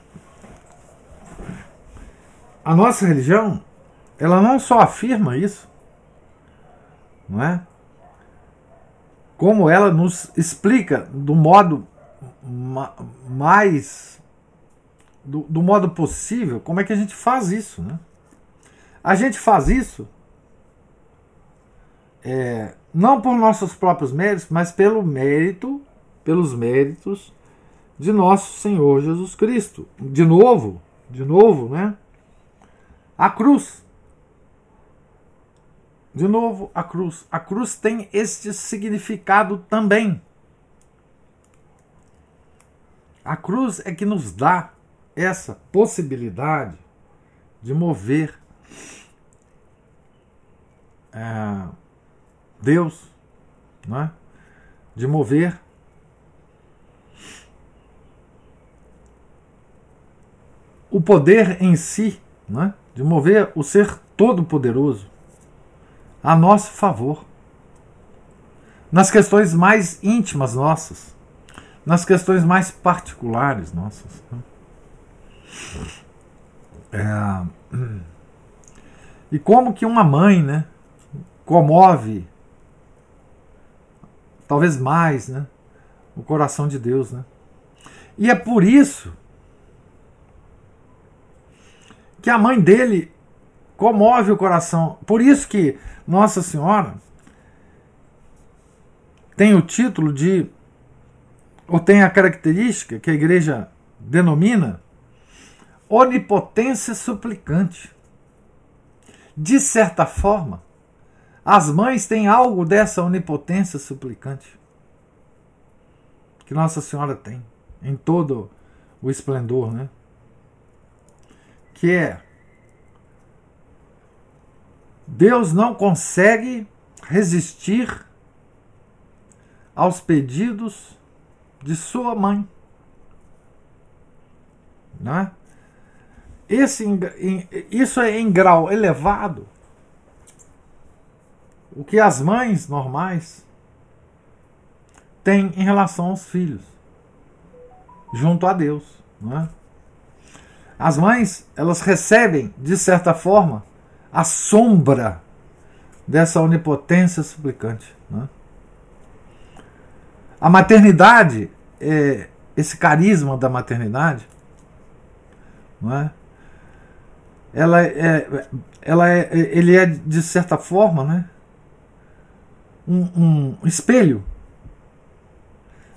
a nossa religião, ela não só afirma isso, não é? Como ela nos explica do modo mais. Do, do modo possível, como é que a gente faz isso, né? A gente faz isso é, não por nossos próprios méritos, mas pelo mérito, pelos méritos de nosso Senhor Jesus Cristo. De novo, de novo, né? A cruz. De novo, a cruz. A cruz tem este significado também. A cruz é que nos dá essa possibilidade de mover é, Deus, não é? de mover o poder em si, não é? De mover o ser todo-poderoso a nosso favor. Nas questões mais íntimas nossas, nas questões mais particulares nossas. Né? É, e como que uma mãe, né, comove, talvez mais, né, o coração de Deus, né? E é por isso que a mãe dele comove o coração. Por isso que Nossa Senhora tem o título de ou tem a característica que a igreja denomina onipotência suplicante. De certa forma, as mães têm algo dessa onipotência suplicante que Nossa Senhora tem em todo o esplendor, né? Que é Deus não consegue resistir aos pedidos de sua mãe. Né? Esse, isso é em grau elevado. O que as mães normais têm em relação aos filhos, junto a Deus. Não é? As mães, elas recebem, de certa forma, a sombra dessa onipotência suplicante. Não é? A maternidade, é, esse carisma da maternidade, não é? ela é, ela é, ele é de certa forma, né, um, um espelho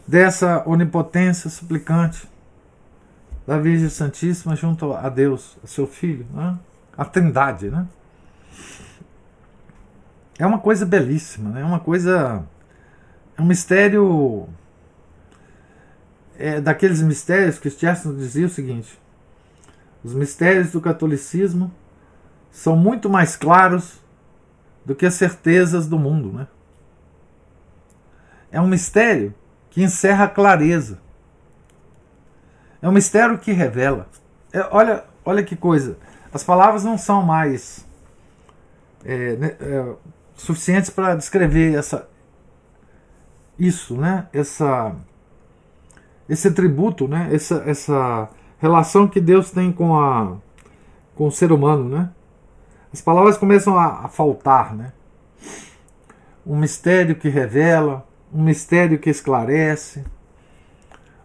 dessa onipotência suplicante da Virgem Santíssima junto a Deus, a seu Filho, né? a Trindade, né? É uma coisa belíssima, né? É uma coisa, é um mistério, é daqueles mistérios que Chesterton dizia o seguinte: os mistérios do catolicismo são muito mais claros do que as certezas do mundo. Né? É um mistério que encerra a clareza. É um mistério que revela. É, olha, olha que coisa. As palavras não são mais é, né, é, suficientes para descrever essa, isso, né? Essa, esse atributo, né? Essa, essa relação que Deus tem com, a, com o ser humano, né? As palavras começam a, a faltar, né? Um mistério que revela, um mistério que esclarece,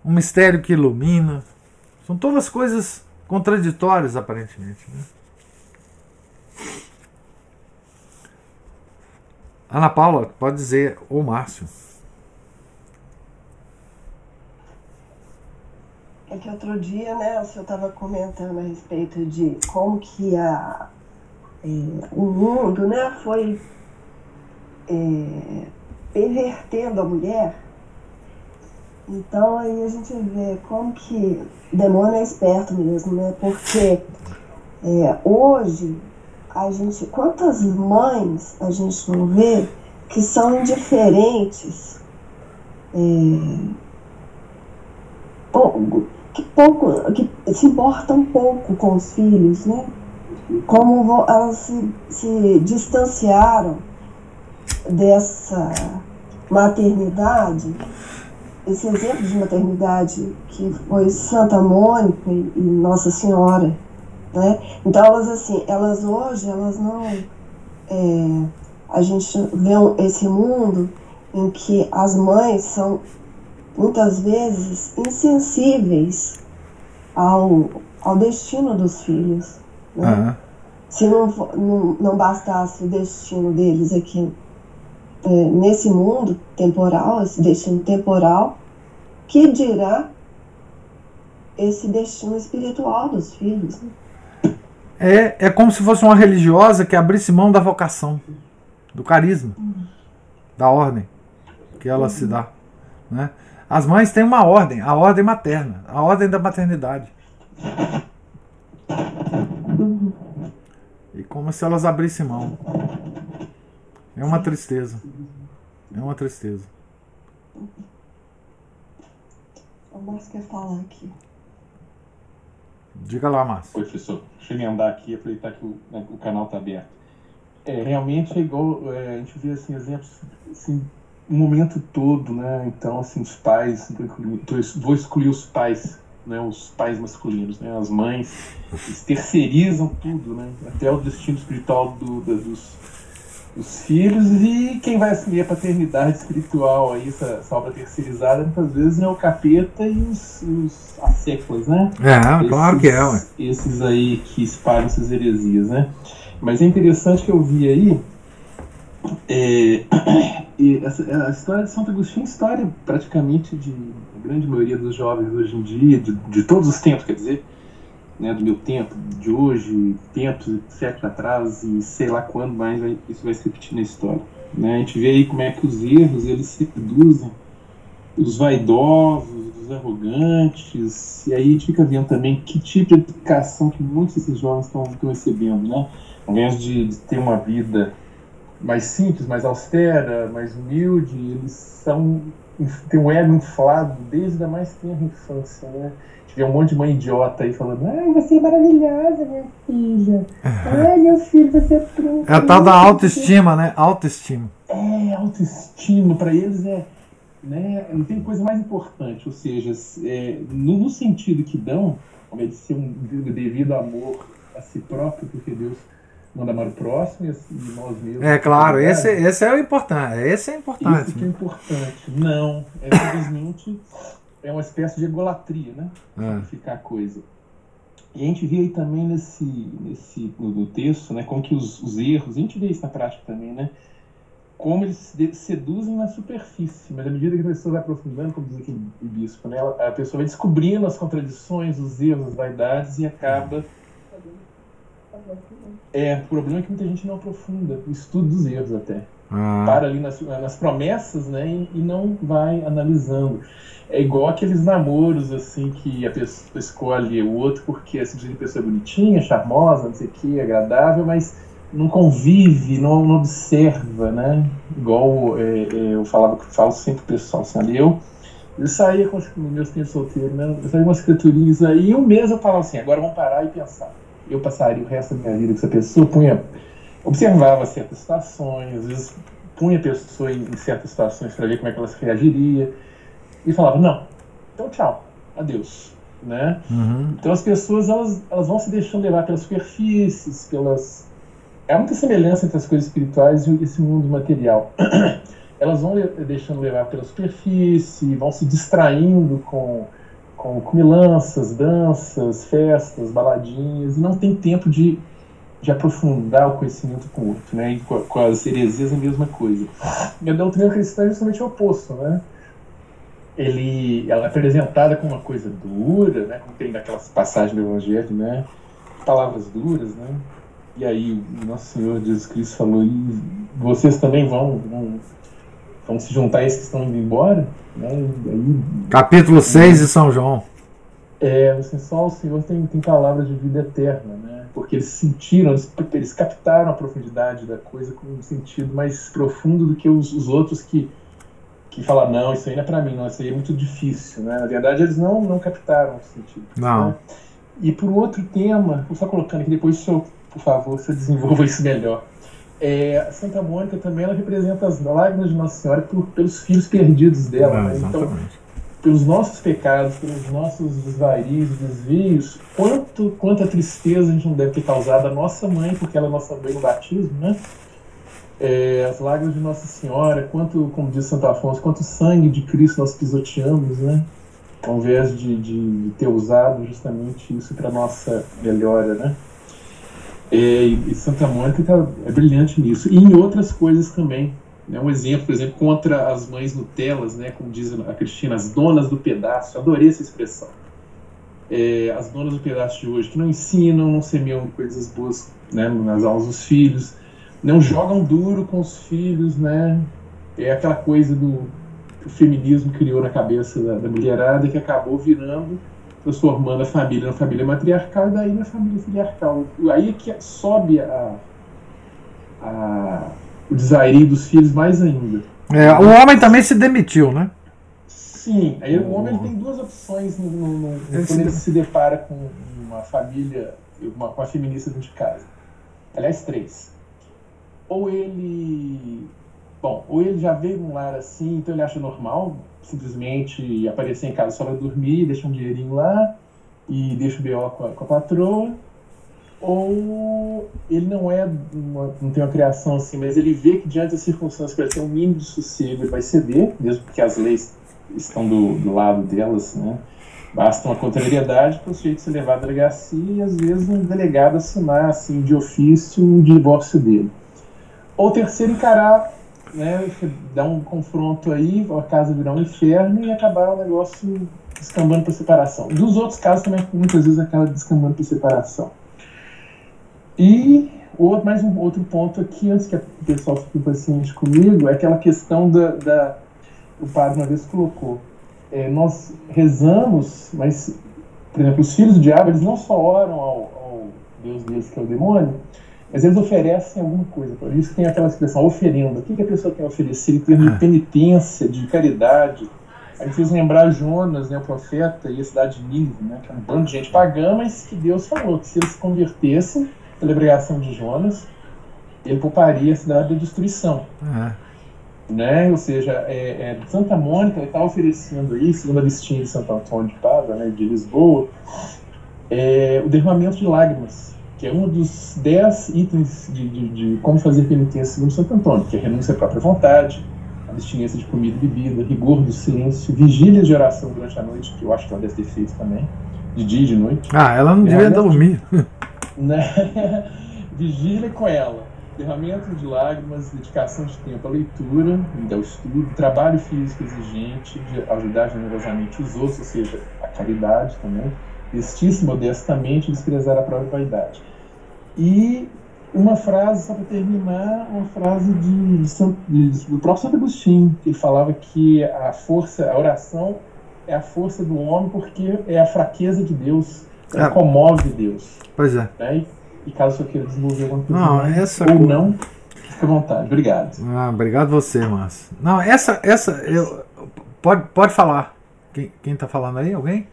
um mistério que ilumina. São todas coisas contraditórias, aparentemente. Né? Ana Paula, pode dizer, ou Márcio. É que outro dia, né, o senhor estava comentando a respeito de como que a, é, o mundo, né, foi é, pervertendo a mulher. Então aí a gente vê como que o demônio é esperto mesmo, né? Porque é, hoje a gente, quantas mães a gente não vê que são indiferentes, é, que pouco, que se importam pouco com os filhos, né? Como elas se, se distanciaram dessa maternidade, esse exemplo de maternidade que foi Santa Mônica e, Nossa Senhora, né? Então elas assim, elas hoje elas não é, a gente vê esse mundo em que as mães são muitas vezes insensíveis ao, ao destino dos filhos. Né? Uhum. Se não, não, não bastasse o destino deles aqui é, nesse mundo temporal, esse destino temporal, que dirá esse destino espiritual dos filhos. Né? É, é como se fosse uma religiosa que abrisse mão da vocação, do carisma, uhum. da ordem que ela uhum. se dá. Né? As mães têm uma ordem, a ordem materna, a ordem da maternidade. Uhum. E como se elas abrissem mão. É uma tristeza. É uma tristeza. O Márcio quer falar aqui. Diga lá, Márcio. Oi, professor. Deixa eu emendar aqui, aproveitar que o, né, o canal está aberto. É, realmente é igual, é, a gente vê assim, exemplos assim, o momento todo, né? Então, assim, os pais, vou excluir os pais, né? Os pais masculinos, né? As mães, eles terceirizam tudo, né? Até o destino espiritual do, do, dos, dos filhos e quem vai assumir a paternidade espiritual aí, essa, essa obra terceirizada, muitas vezes é o capeta e os, os as séculas, né? É, esses, claro que é, ué. Esses aí que espalham essas heresias, né? Mas é interessante que eu vi aí é, essa, a história de Santo Agostinho é história praticamente de a grande maioria dos jovens hoje em dia, de, de todos os tempos, quer dizer, né, do meu tempo, de hoje, tempos, séculos atrás e sei lá quando mais isso vai se repetir na história. Né? A gente vê aí como é que os erros eles se reduzem, os vaidosos, os arrogantes, e aí a gente fica vendo também que tipo de educação que muitos desses jovens estão recebendo, né? Ao invés de, de ter uma vida mais simples, mais austera, mais humilde, eles são têm um ego inflado desde a mais tenra infância, né? Tiver um monte de mãe idiota aí falando, ai, você é maravilhosa, minha filha. Ai, meu filho, você é pronto. É a tal da autoestima, né? Autoestima. É, autoestima, para eles é. Né, não tem coisa mais importante, ou seja, é, no, no, sentido que dão, como é de ser um devido amor a si próprio, porque Deus manda amar o próximo e, assim, nós mesmos. É claro, esse, esse é o importante. Esse é importante. Esse que é importante. Não, é simplesmente é uma espécie de egolatria, né? É. Ficar a coisa. E a gente vê aí também nesse, nesse no, texto, né, como que os, os, erros, a gente vê isso na prática também, né? Como eles seduzem na superfície, mas à medida que a pessoa vai aprofundando, como diz aqui o bispo, né, a pessoa vai descobrindo as contradições, os erros, as vaidades e acaba é, o problema é que muita gente não aprofunda o estudo dos erros até. Ah. Para ali nas, nas promessas, né, e, e, não vai analisando. É igual aqueles namoros, assim, que a pessoa escolhe o outro porque é simplesmente pessoa bonitinha, charmosa, não sei o que, agradável, mas não convive, não, não observa, né? Igual é, é, eu falava, falo sempre pro pessoal, assim, eu, eu saía com os meus tempos solteiros, né? Eu saía com umas escriturinhas aí, e um mês eu falava assim, agora vamos parar e pensar eu passaria o resto da minha vida com essa pessoa, punha, observava certas situações, às vezes punha a pessoa em, certas situações para ver como é que ela se reagiria, e falava, não, então tchau, adeus. Né? Uhum. Então as pessoas elas, elas vão se deixando levar pelas superfícies, pelas. Há muita semelhança entre as coisas espirituais e esse mundo material. elas vão deixando levar pela superfície, vão se distraindo com com comilanças, danças, festas, baladinhas, e não tem tempo de, de aprofundar o conhecimento com o outro, né? E com, com as heresias a mesma coisa. E a doutrina cristã é justamente o oposto, né? Ele, ela é apresentada como uma coisa dura, né? Como tem naquelas passagens do Evangelho, né? Palavras duras, né? E aí o nosso Senhor Jesus Cristo falou, e vocês também vão, vão vão se juntar esses que estão indo embora. Né? Aí, Capítulo 6 de São João. É, assim, só o Senhor tem, tem palavras de vida eterna, né? Porque eles sentiram, eles, eles captaram a profundidade da coisa com um sentido mais profundo do que os, os outros que, que falam, não, isso aí não é para mim, não, isso aí é muito difícil, né? Na verdade, eles não, não captaram o sentido. Não. Né? E por outro tema, vou só colocando aqui, depois, o por favor, você desenvolva isso melhor. É, Santa Mônica também ela representa as lágrimas de Nossa Senhora por, pelos filhos perdidos dela. Ah, né? Então, pelos nossos pecados, pelos nossos desvarios, desvios, quanto, quanta tristeza a gente não deve ter causado a nossa mãe, porque ela é nossa mãe no batismo, né? É, as lágrimas de Nossa Senhora, quanto, como diz Santo Afonso, quanto sangue de Cristo nós pisoteamos, né? Ao invés de, de, de ter usado justamente isso para nossa melhora, né? É, e Santa Mônica tá, é brilhante nisso. E em outras coisas também. Né? Um exemplo, por exemplo, contra as mães Nutelas, né? como diz a Cristina, as donas do pedaço, adorei essa expressão. É, as donas do pedaço de hoje, que não ensinam, não semeiam coisas boas né, nas aulas dos filhos, não jogam duro com os filhos, né? É aquela coisa do que o feminismo criou na cabeça da, da mulherada que acabou virando, transformando a família na família matriarcal e daí na família filiarcal. Aí é que sobe a, a, o desairio dos filhos mais ainda. É, o homem também se demitiu, né? Sim, aí o homem tem duas opções no, no, no, quando ele se depara com uma família, uma, uma feminista dentro de casa. Aliás, três. Ou ele Bom, ou ele já veio num lar assim, então ele acha normal simplesmente aparecer em casa só para dormir, deixa um dinheirinho lá e deixa o B.O. Com a, com a patroa. Ou ele não é uma, não tem uma criação assim, mas ele vê que diante das circunstâncias para ter um mínimo de sossego ele vai ceder, mesmo porque as leis estão do, do lado delas, né? Basta uma contrariedade para o sujeito ser levado à delegacia e às vezes um delegado assinar assim, de ofício o divórcio dele. Ou terceiro, encarar né, dar um confronto aí, a casa virar um inferno e acabar o negócio descambando para separação. Dos outros casos também muitas vezes acaba descambando para separação. E outro, mais um outro ponto aqui, antes que o pessoal fique paciente comigo, é aquela questão da, da o padre uma vez colocou. É, nós rezamos, mas, por exemplo, os filhos do diabo, eles não só oram ao, ao Deus deles, que é o demônio, mas eles oferecem alguma coisa. Por isso tem aquela expressão, oferenda. O que, que a pessoa a oferecer em termos de ah. penitência, de caridade? A gente fez lembrar Jonas, né, o profeta, e a cidade de Nínive, né, que é um bando de gente pagã, mas que Deus falou que se eles se convertessem pela pregação de Jonas, ele pouparia a cidade da destruição. Uhum. Né? Ou seja, é, é, Santa Mônica está oferecendo aí, segundo a listinha de Santo Antônio de Pádua, né, de Lisboa, é, o derramamento de lágrimas que é um dos dez itens de, de, de, como fazer penitência segundo Santo Antônio, que é renúncia à própria vontade, abstinência de comida e bebida, rigor do silêncio, vigília de oração durante a noite, que eu acho que ela deve ter feito também, de dia e de noite. Ah, ela não devia dormir. Né? vigília com ela, derramamento de lágrimas, dedicação de tempo à leitura e ao estudo, trabalho físico exigente, de ajudar generosamente os outros, ou seja, a caridade também, vestir-se modestamente e desprezar a própria vaidade. E uma frase, só para terminar, uma frase de, de, do próprio Santo Agostinho, que ele falava que a força, a oração é a força do homem porque é a fraqueza de Deus, ela é. comove Deus. Pois é. Né? E, caso eu queira desenvolver alguma coisa não, essa ou não, fique à vontade. Obrigado. Ah, obrigado você, Márcio. Não, essa, essa, eu, pode, pode falar. Quem, quem tá falando aí? Alguém?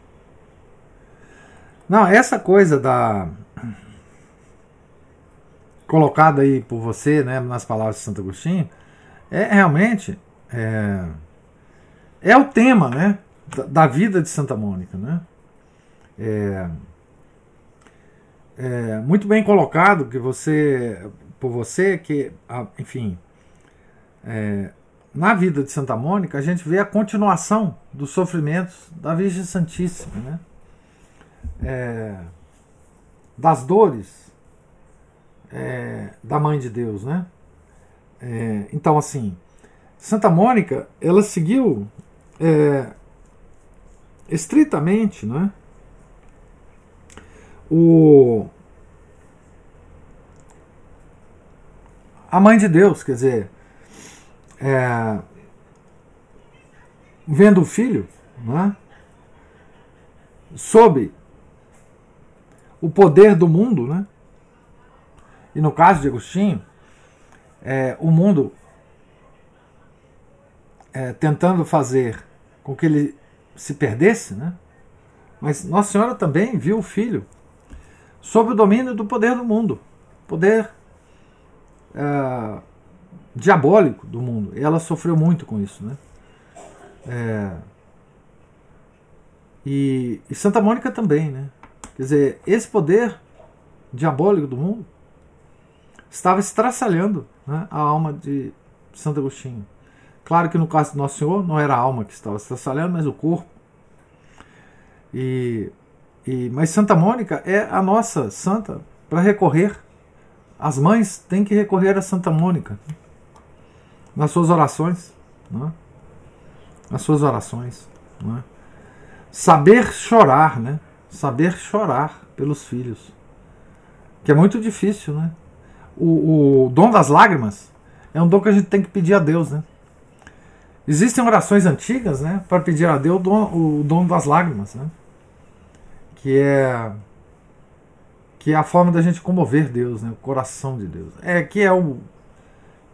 Não, essa coisa da. Colocada aí por você, né, nas palavras de Santo Agostinho, é realmente. É, é o tema, né, da, da vida de Santa Mônica, né? É, é, muito bem colocado que você por você que enfim é, na vida de Santa Mônica a gente vê a continuação dos sofrimentos da Virgem Santíssima né? é, das dores é, da Mãe de Deus, né? É, então, assim, Santa Mônica, ela seguiu é, estritamente, né? O a Mãe de Deus, quer dizer, é, vendo o filho, né? sob o poder do mundo, né? E no caso de Agostinho, é, o mundo é, tentando fazer com que ele se perdesse, né? Mas Nossa Senhora também viu o filho sob o domínio do poder do mundo, poder é, diabólico do mundo. E ela sofreu muito com isso, né? É, e, e Santa Mônica também, né? Quer dizer, esse poder diabólico do mundo estava estraçalhando né, a alma de Santo Agostinho. Claro que no caso do Nosso Senhor não era a alma que estava estraçalhando, mas o corpo. E, e, mas Santa Mônica é a nossa santa para recorrer. As mães têm que recorrer a Santa Mônica. nas suas orações, né? nas suas orações. Né? Saber chorar, né? Saber chorar pelos filhos, que é muito difícil, né? O, o dom das lágrimas é um dom que a gente tem que pedir a Deus, né? Existem orações antigas, né, para pedir a Deus o dom, o dom das lágrimas, né? Que é que é a forma da gente comover Deus, né, o coração de Deus. É que é o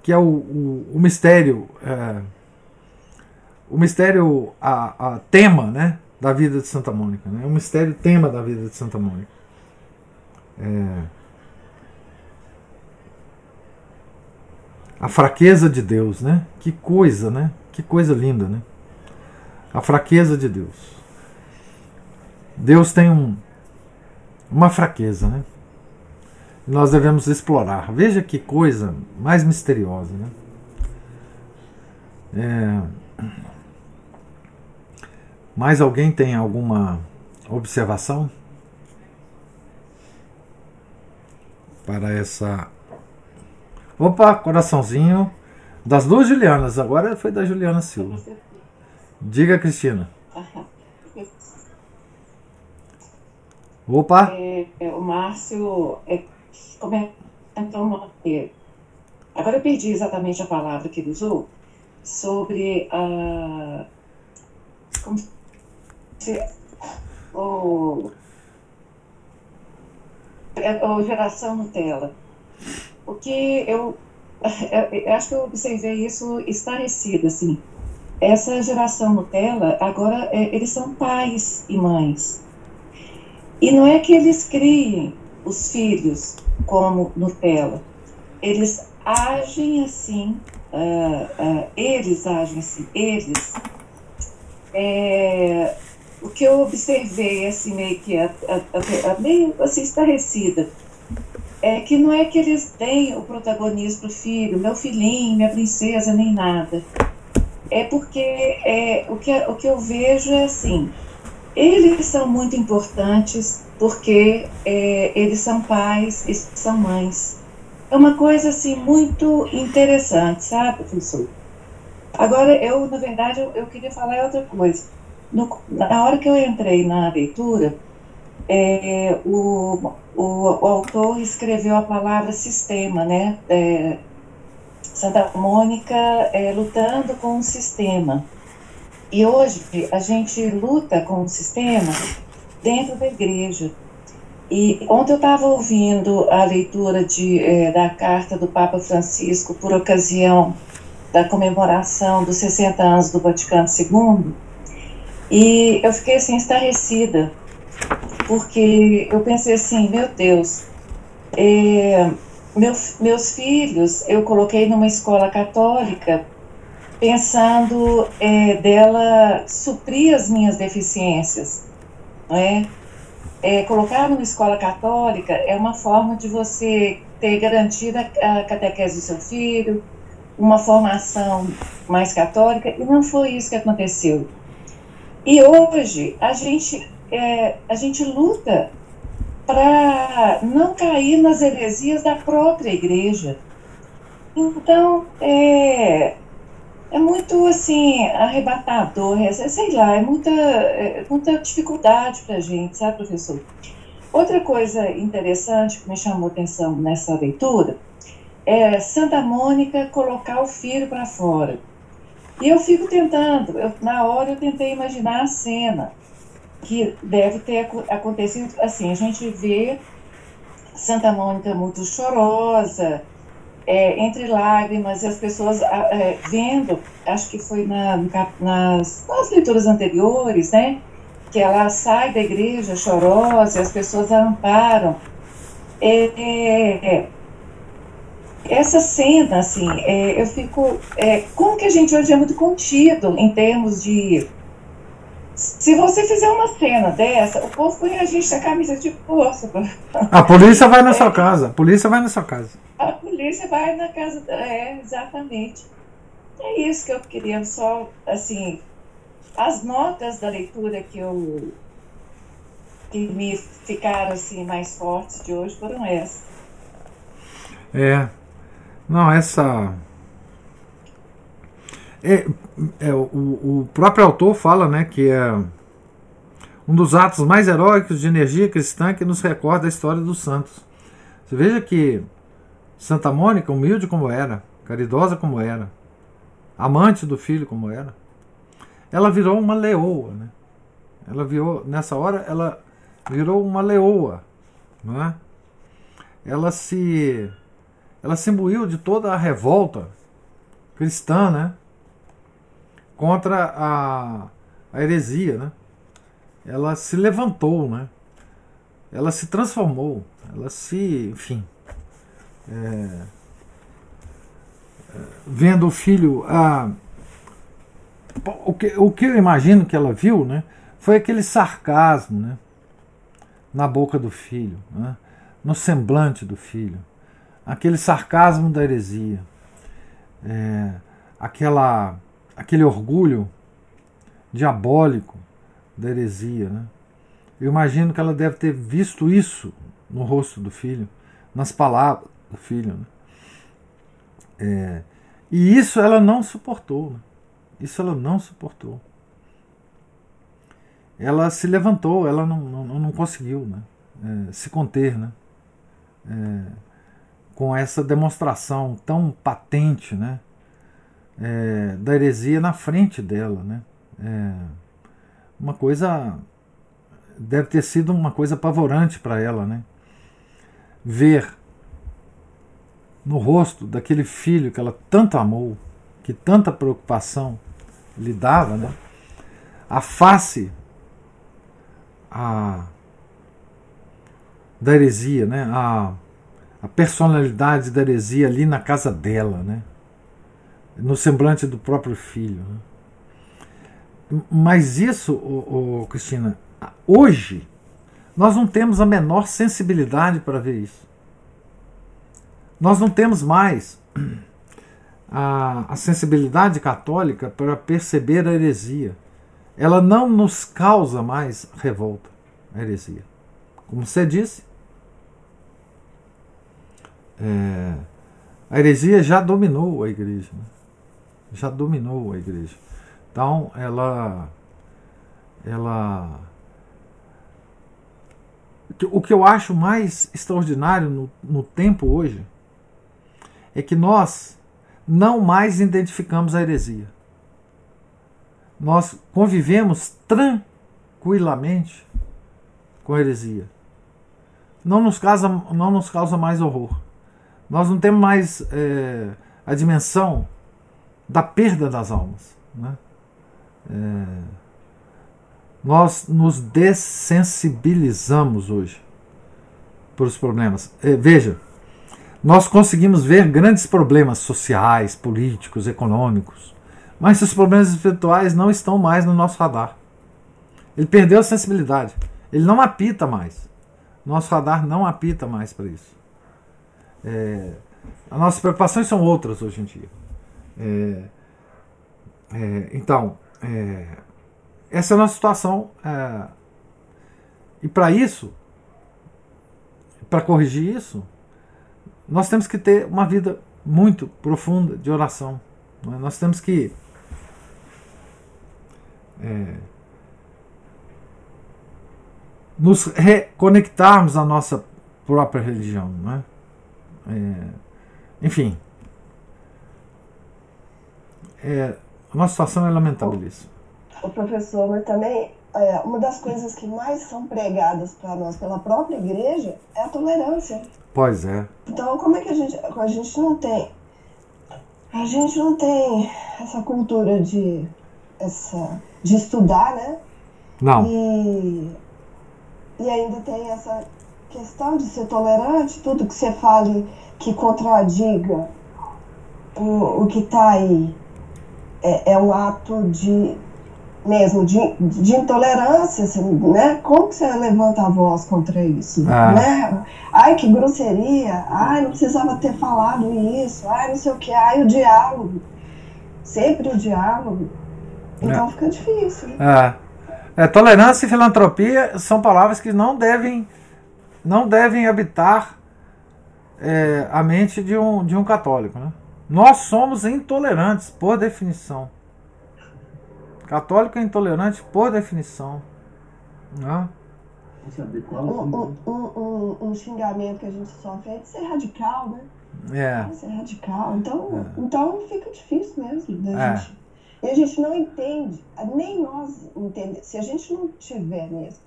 que é o, o, o mistério, é, o mistério, a, a, tema, né, da vida de Santa Mônica, né? O mistério tema da vida de Santa Mônica. É, a fraqueza de Deus, né? Que coisa, né? Que coisa linda, né? A fraqueza de Deus. Deus tem um, uma fraqueza, né? nós devemos explorar. Veja que coisa mais misteriosa, né? É... Mais alguém tem alguma observação para essa? Opa, coraçãozinho das duas Julianas. Agora foi da Juliana Silva. Diga, Cristina. Opa! É, é, o Márcio é, comentou uma. É, agora eu perdi exatamente a palavra que ele usou sobre a. Como se, o, é, o geração Nutella. O que eu, eu acho que eu observei isso estarecido, assim. Essa geração Nutella, agora, é, eles são pais e mães. E não é que eles criem os filhos como Nutella. Eles agem assim, uh, uh, eles agem assim, eles. É, o que eu observei, assim, meio que a, a, a, meio assim, estarrecida, é que não é que eles deem o protagonismo para o filho, meu filhinho, minha princesa, nem nada. É porque é, o, que, o que eu vejo é assim, eles são muito importantes porque é, eles são pais e são mães. É uma coisa assim muito interessante, sabe, professor? Agora, eu, na verdade, eu, eu queria falar outra coisa. No, na hora que eu entrei na leitura, é, o, o, o, autor escreveu a palavra sistema, né? É, Santa Mônica é, lutando com o sistema. E hoje a gente luta com o sistema dentro da igreja. E ontem eu estava ouvindo a leitura de, é, da carta do Papa Francisco por ocasião da comemoração dos 60 anos do Vaticano II, e eu fiquei assim estarrecida, porque eu pensei assim, meu Deus, é, meu, meus filhos eu coloquei numa escola católica pensando é, dela suprir as minhas deficiências não é? é? Colocar numa escola católica é uma forma de você ter garantida a catequese do seu filho, uma formação mais católica, e não foi isso que aconteceu. E hoje a gente, é, a gente luta para não cair nas heresias da própria igreja. Então, é, é muito assim arrebatador, é, sei lá, é muita, é muita dificuldade para a gente, sabe, professor? Outra coisa interessante que me chamou atenção nessa leitura é Santa Mônica colocar o filho para fora. E eu fico tentando, eu, na hora eu tentei imaginar a cena que deve ter acontecido assim, a gente vê Santa Mônica muito chorosa, é, entre lágrimas e as pessoas é, vendo, acho que foi na, nas, nas leituras anteriores, né? Que ela sai da igreja chorosa e as pessoas a amparam. É, é, essa cena, assim, é, eu fico. É, como que a gente hoje é muito contido em termos de. Se você fizer uma cena dessa, o povo põe a gente na camisa de força. A polícia vai na sua casa. A polícia vai na sua casa a polícia vai na casa. É, exatamente. É isso que eu queria, só, assim, as notas da leitura que eu. que me ficaram, assim, mais fortes de hoje foram essas. É. Não, essa. É, é, o, o próprio autor fala né, que é um dos atos mais heróicos de energia cristã que nos recorda a história dos santos. Você veja que Santa Mônica, humilde como era, caridosa como era, amante do filho como era, ela virou uma leoa. Né? Ela virou, nessa hora, ela virou uma leoa. Não é? Ela se ela se imbuiu de toda a revolta cristã, né? Contra a, a heresia, né? Ela se levantou, né? Ela se transformou, ela se, enfim, é, é vendo o filho, a, o que, o que eu imagino que ela viu, né? Foi aquele sarcasmo, né? Na boca do filho, né? no semblante do filho aquele sarcasmo da heresia, é, aquela, aquele orgulho diabólico da heresia. Né? Eu imagino que ela deve ter visto isso no rosto do filho, nas palavras do filho. Né? É, e isso ela não suportou. Né? Isso ela não suportou. Ela se levantou, ela não, não, não conseguiu né? É, se conter. Né? É, com essa demonstração tão patente né, é, da heresia na frente dela. Né? É, uma coisa. Deve ter sido uma coisa apavorante para ela. Né? Ver no rosto daquele filho que ela tanto amou, que tanta preocupação lhe dava, né? a face a, da heresia, né? a, a personalidade da heresia ali na casa dela, né? No semblante do próprio filho. Né? Mas isso, oh, oh, Cristina, hoje nós não temos a menor sensibilidade para ver isso. Nós não temos mais a, a sensibilidade católica para perceber a heresia. Ela não nos causa mais revolta, a heresia. Como você disse, é, a heresia já dominou a igreja. Né? Já dominou a igreja. Então, ela. ela o que eu acho mais extraordinário no, no tempo hoje é que nós não mais identificamos a heresia. Nós convivemos tranquilamente com a heresia. Não nos causa, não nos causa mais horror. Nós não temos mais é, a dimensão da perda das almas. Né? É, nós nos dessensibilizamos hoje por os problemas. É, veja, nós conseguimos ver grandes problemas sociais, políticos, econômicos, mas os problemas espirituais não estão mais no nosso radar. Ele perdeu a sensibilidade. Ele não apita mais. Nosso radar não apita mais para isso. É, as nossas preocupações são outras hoje em dia. É, é, então, é, essa é a nossa situação. É, e para isso, para corrigir isso, nós temos que ter uma vida muito profunda de oração. É? Nós temos que é, nos reconectarmos à nossa própria religião. Enfim. É, a nossa situação é lamentabilíssima. O professor, mas também é, uma das coisas que mais são pregadas para nós pela própria igreja é a tolerância. Pois é. Então, como é que a gente, a gente não tem, a gente não tem essa cultura de, essa, de estudar, né? Não. E, e ainda tem essa questão de ser tolerante, tudo que você fale que contradiga o, o que está aí é, é, um ato de mesmo de, de intolerância, assim, né? Como que você levanta a voz contra isso, ah. né? Ai, que grosseria, ai, não precisava ter falado isso, ai, não sei o que, ai, o diálogo, sempre o diálogo, então é. fica difícil. Né? É. é. Tolerância e filantropia são palavras que não devem não devem habitar é, a mente de um, de um católico. Né? Nós somos intolerantes, por definição. Católico é intolerante por definição. Né? Um, um, um, um, xingamento que a gente sofre é de ser radical, né? É. De ser radical. Então, é. então fica difícil mesmo da é. gente. E a gente não entende, nem nós entendemos. Se a gente não tiver mesmo,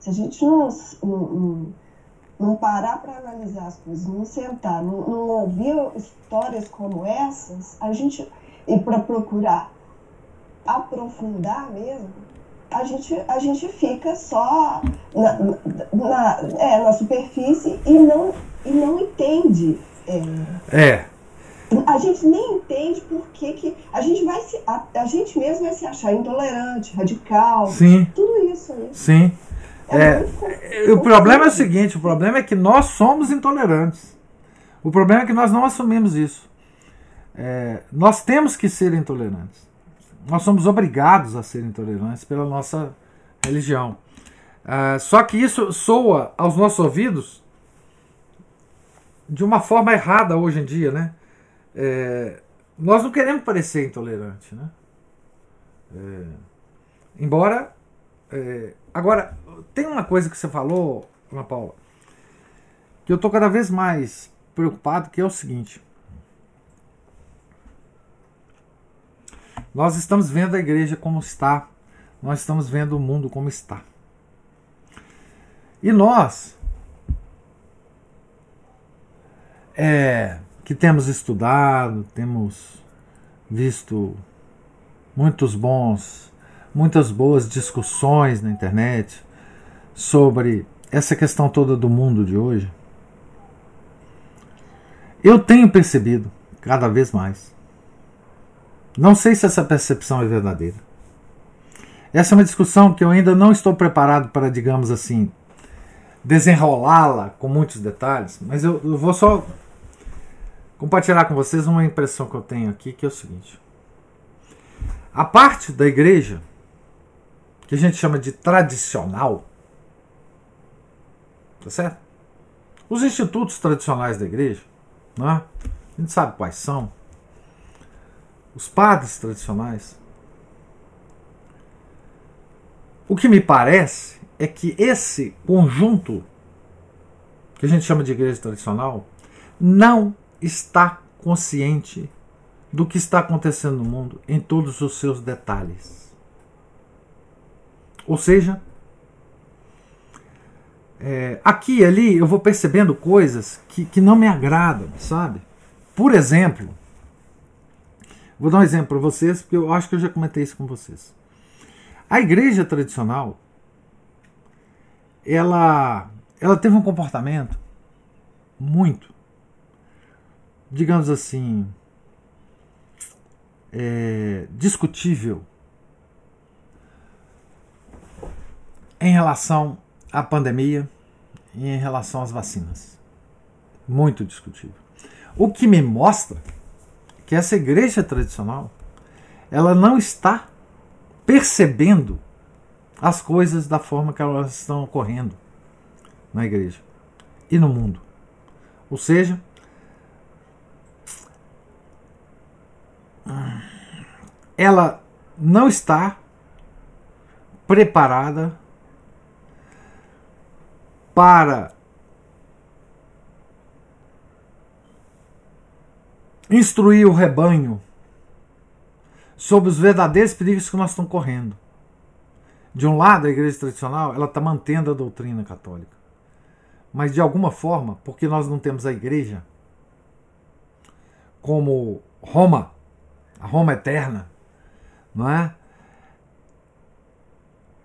se a gente não, não, não parar para analisar as coisas, não sentar, não, não ouvir histórias como essas, a gente, e para procurar aprofundar mesmo, a gente, a gente fica só na, na, é, na superfície e não, e não entende. É. é. A gente nem entende por que, que a gente vai se. A, a gente mesmo vai se achar intolerante, radical. Sim. Tudo isso aí. Sim. É, é, o problema é o seguinte: o problema é que nós somos intolerantes. O problema é que nós não assumimos isso. É, nós temos que ser intolerantes. Nós somos obrigados a ser intolerantes pela nossa religião. É, só que isso soa aos nossos ouvidos de uma forma errada hoje em dia, né? É, nós não queremos parecer intolerante, né? É, embora é, agora tem uma coisa que você falou, Ana Paula, que eu tô cada vez mais preocupado, que é o seguinte. Nós estamos vendo a igreja como está, nós estamos vendo o mundo como está. E nós, é, que temos estudado, temos visto muitos bons, muitas boas discussões na internet sobre essa questão toda do mundo de hoje, eu tenho percebido cada vez mais não sei se essa percepção é verdadeira. Essa é uma discussão que eu ainda não estou preparado para, digamos assim, desenrolá-la com muitos detalhes, mas eu, eu vou só compartilhar com vocês uma impressão que eu tenho aqui, que é o seguinte. A parte da igreja, que a gente chama de tradicional, tá certo? Os institutos tradicionais da igreja, não é? a gente sabe quais são, os padres tradicionais. O que me parece é que esse conjunto, que a gente chama de igreja tradicional, não está consciente do que está acontecendo no mundo em todos os seus detalhes. Ou seja, é, aqui e ali eu vou percebendo coisas que, que não me agradam, sabe? Por exemplo, Vou dar um exemplo para vocês, porque eu acho que eu já comentei isso com vocês. A igreja tradicional, ela, ela teve um comportamento muito, digamos assim, é, discutível em relação à pandemia e em relação às vacinas. Muito discutível. O que me mostra que essa igreja tradicional ela não está percebendo as coisas da forma que elas estão ocorrendo na igreja e no mundo. Ou seja, ela não está preparada para instruir o rebanho sobre os verdadeiros perigos que nós estamos correndo. De um lado, a igreja tradicional ela está mantendo a doutrina católica, mas de alguma forma, porque nós não temos a igreja como Roma, a Roma eterna, não é?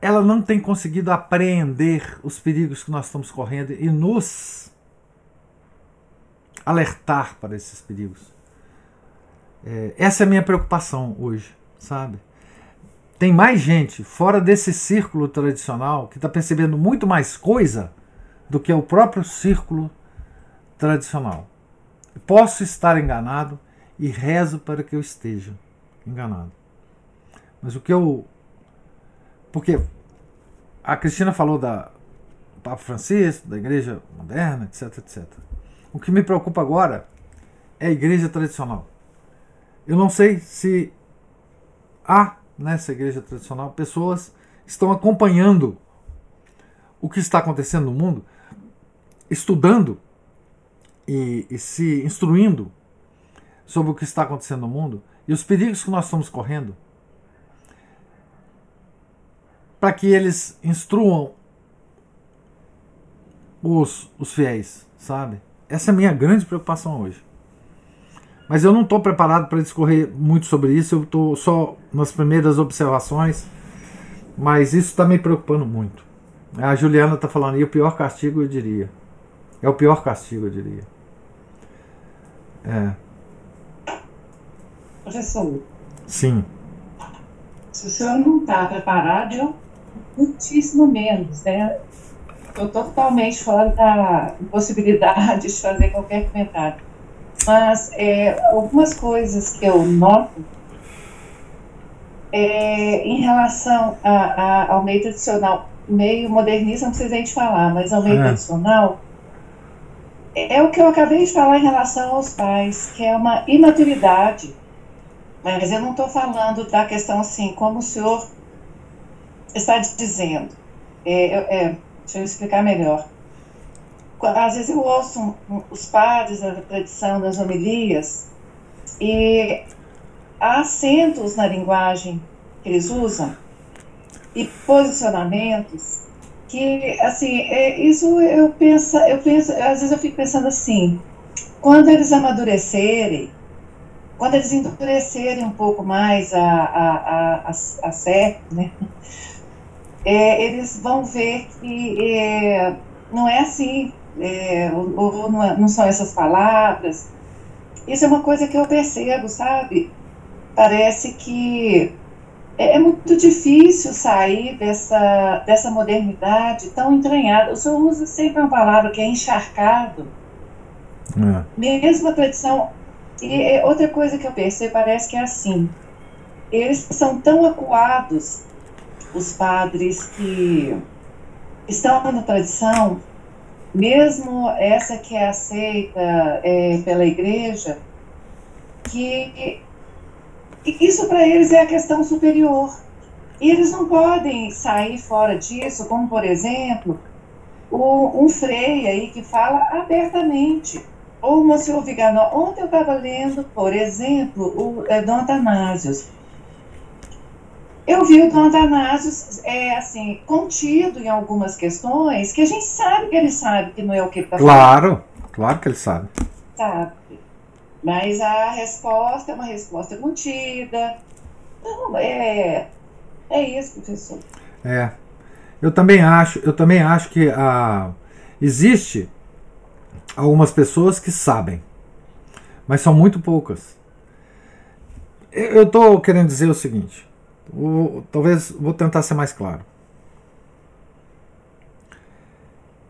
Ela não tem conseguido apreender os perigos que nós estamos correndo e nos alertar para esses perigos. É, essa é a minha preocupação hoje, sabe? Tem mais gente fora desse círculo tradicional que está percebendo muito mais coisa do que o próprio círculo tradicional. Posso estar enganado e rezo para que eu esteja enganado. Mas o que eu. Porque a Cristina falou da Papa Francisco, da Igreja Moderna, etc, etc. O que me preocupa agora é a Igreja tradicional Eu não sei se há nessa igreja tradicional pessoas que estão acompanhando o que está acontecendo no mundo, estudando e, e se instruindo sobre o que está acontecendo no mundo e os perigos que nós estamos correndo, para que eles instruam os, os fiéis, sabe? Essa é a minha grande preocupação hoje. Mas eu não estou preparado para discorrer muito sobre isso, eu estou só nas primeiras observações, mas isso está me preocupando muito. A Juliana está falando, e o pior castigo eu diria. É o pior castigo, eu diria. É. Professor. Sim. Se o senhor não está preparado, eu muitíssimo menos, né? Estou totalmente fora da possibilidade de fazer qualquer comentário. Mas é, algumas coisas que eu noto é, em relação a, a, ao meio tradicional, meio modernista, não precisa nem falar, mas ao meio é. tradicional, é o que eu acabei de falar em relação aos pais, que é uma imaturidade. Mas eu não estou falando da questão assim, como o senhor está dizendo. É, é, deixa eu explicar melhor. Às vezes eu ouço os padres da tradição das homilias e há acentos na linguagem que eles usam e posicionamentos que, assim, é, isso eu penso, eu penso, às vezes eu fico pensando assim, quando eles amadurecerem, quando eles endurecerem um pouco mais a, a, a, a, a certo, né, é, eles vão ver que é, não é assim, é, ou, ou não, é, não são essas palavras. Isso é uma coisa que eu percebo, sabe? Parece que é, é muito difícil sair dessa, dessa modernidade tão entranhada. O senhor usa sempre uma palavra que é encharcado. É. Mesmo a tradição. E outra coisa que eu percebo parece que é assim. Eles são tão acuados, os padres que estão na tradição, mesmo essa que é aceita é, pela igreja, que isso para eles é a questão superior. E eles não podem sair fora disso, como por exemplo, o, um Frei aí que fala abertamente. Ou o Monsenhor Viganó. Ontem eu estava lendo, por exemplo, o é, Dom Atanásio. Eu vi o Dom Atanásio, é, assim, contido em algumas questões que a gente sabe que ele sabe que não é o que ele está falando. Claro, claro que ele sabe. Sabe. Mas a resposta é uma resposta contida. Então, é, é isso, professor. É. Eu também acho, eu também acho que a, existe algumas pessoas que sabem, mas são muito poucas. Eu estou querendo dizer o seguinte, talvez vou tentar ser mais claro.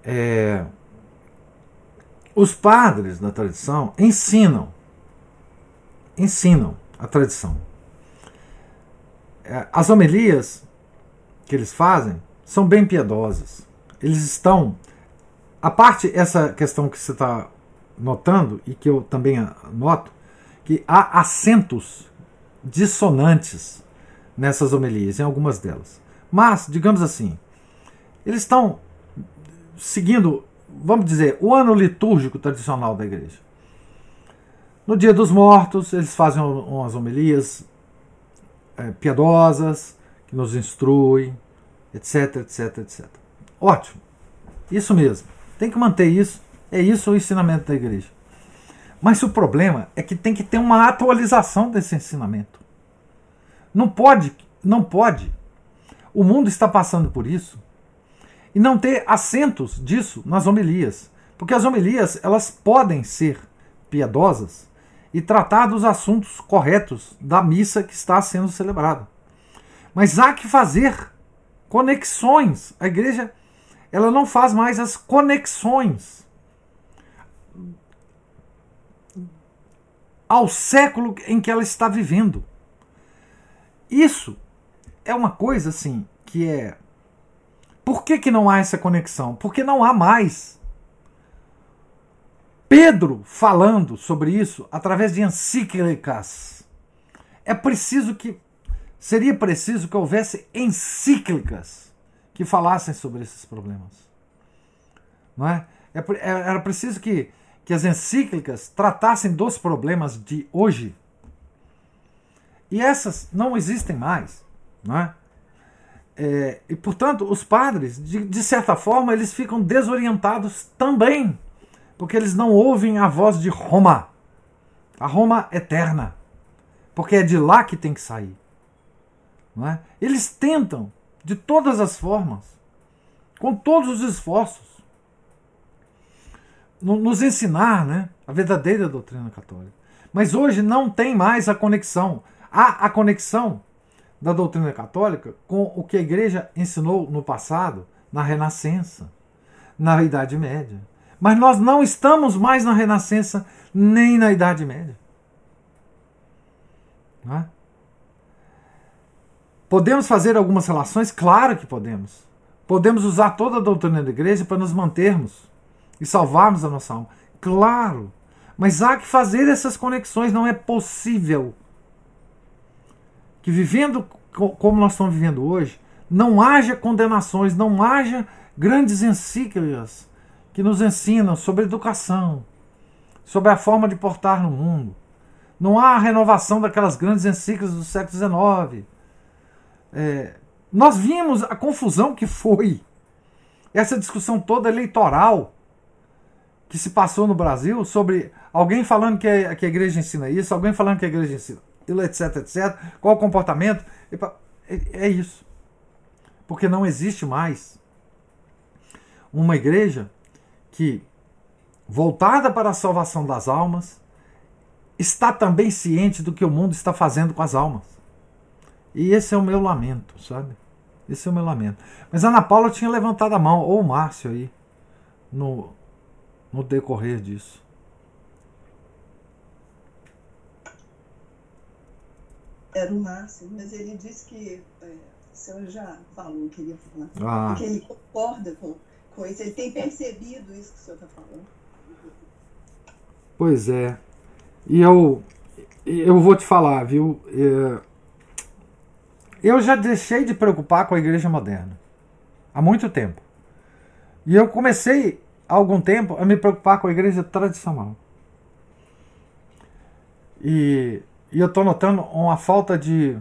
É, os padres da tradição ensinam ensinam a tradição. É, as homilias que eles fazem são bem piedosas. Eles estão. A parte, essa questão que você está notando, e que eu também noto, que há acentos dissonantes nessas homilias, em algumas delas. Mas, digamos assim, eles estão seguindo, vamos dizer, o ano litúrgico tradicional da igreja. No Dia dos Mortos, eles fazem umas homilias é, piedosas, que nos instruem, etc, etc, etc. Ótimo. Isso mesmo. Tem que manter isso. É isso o ensinamento da igreja. Mas o problema é que tem que ter uma atualização desse ensinamento. Não pode, não pode. O mundo está passando por isso e não ter acentos disso nas homilias, porque as homilias elas podem ser piedosas e tratar dos assuntos corretos da missa que está sendo celebrada. Mas há que fazer conexões. A igreja ela não faz mais as conexões ao século em que ela está vivendo. Isso é uma coisa assim que é. Por que, que não há essa conexão? Porque não há mais Pedro falando sobre isso através de encíclicas. é preciso que seria preciso que houvesse encíclicas que falassem sobre esses problemas. Não é? é, é era preciso que, que as encíclicas tratassem dos problemas de hoje. E essas não existem mais. Não é? É, e, portanto, os padres, de, de certa forma, eles ficam desorientados também, porque eles não ouvem a voz de Roma, a Roma eterna, porque é de lá que tem que sair. Não é? Eles tentam, de todas as formas, com todos os esforços, nos ensinar né, a verdadeira doutrina católica. Mas hoje não tem mais a conexão. Há a conexão da doutrina católica com o que a igreja ensinou no passado, na Renascença, na Idade Média. Mas nós não estamos mais na Renascença nem na Idade Média. É? Podemos fazer algumas relações? Claro que podemos. Podemos usar toda a doutrina da igreja para nos mantermos e salvarmos a nossa alma. Claro. Mas há que fazer essas conexões, não é possível que vivendo como nós estamos vivendo hoje, não haja condenações, não haja grandes encíclicas que nos ensinam sobre educação, sobre a forma de portar no mundo. Não há a renovação daquelas grandes encíclicas do século XIX. É, nós vimos a confusão que foi essa discussão toda eleitoral que se passou no Brasil sobre alguém falando que a, que a igreja ensina isso, alguém falando que a igreja ensina etc, etc. Qual o comportamento? É, é isso. Porque não existe mais uma igreja que, voltada para a salvação das almas, está também ciente do que o mundo está fazendo com as almas. E esse é o meu lamento, sabe? Esse é o meu lamento. Mas a Ana Paula tinha levantado a mão, ou o Márcio aí, no, no decorrer disso. Era o máximo, mas ele disse que é, o senhor já falou, queria falar, ah. que ele concorda com, com isso, ele tem percebido isso que o senhor está falando. Pois é. E eu, eu vou te falar, viu? É, eu já deixei de preocupar com a igreja moderna. Há muito tempo. E eu comecei, há algum tempo, a me preocupar com a igreja tradicional. E e eu estou notando uma falta de,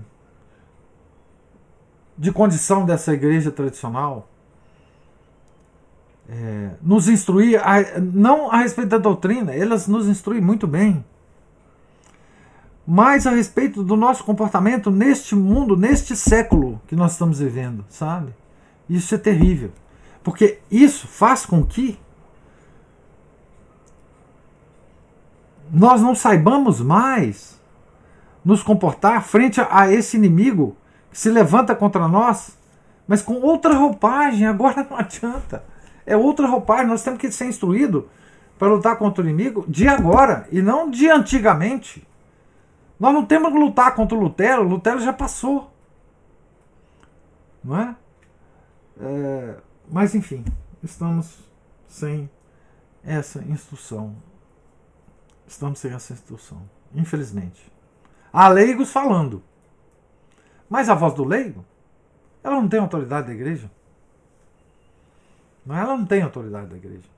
de condição dessa igreja tradicional é, nos instruir, a, não a respeito da doutrina, elas nos instruem muito bem, mas a respeito do nosso comportamento neste mundo, neste século que nós estamos vivendo, sabe? Isso é terrível, porque isso faz com que nós não saibamos mais nos comportar frente a esse inimigo que se levanta contra nós, mas com outra roupagem. Agora não adianta. É outra roupagem. Nós temos que ser instruídos para lutar contra o inimigo de agora e não de antigamente. Nós não temos que lutar contra o Lutero. O Lutero já passou. Não é? é mas enfim, estamos sem essa instrução. Estamos sem essa instrução. Infelizmente. Há leigos falando. Mas a voz do leigo, ela não tem autoridade da igreja. Ela não tem autoridade da igreja.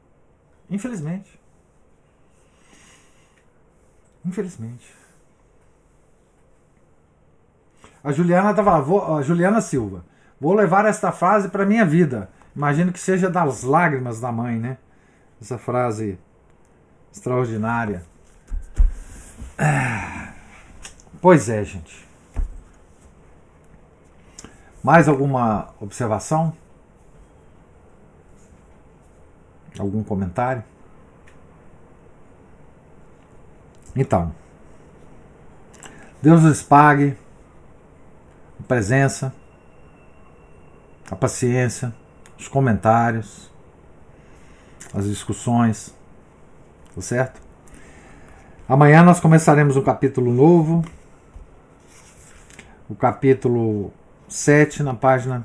Infelizmente. Infelizmente. A Juliana estava a Juliana Silva. Vou levar esta frase para minha vida. Imagino que seja das lágrimas da mãe, né? Essa frase extraordinária. Ah. Pois é, gente. Mais alguma observação? Algum comentário? Então, Deus lhes pague a presença, a paciência, os comentários, as discussões, tá certo? Amanhã nós começaremos um capítulo novo o capítulo 7, na página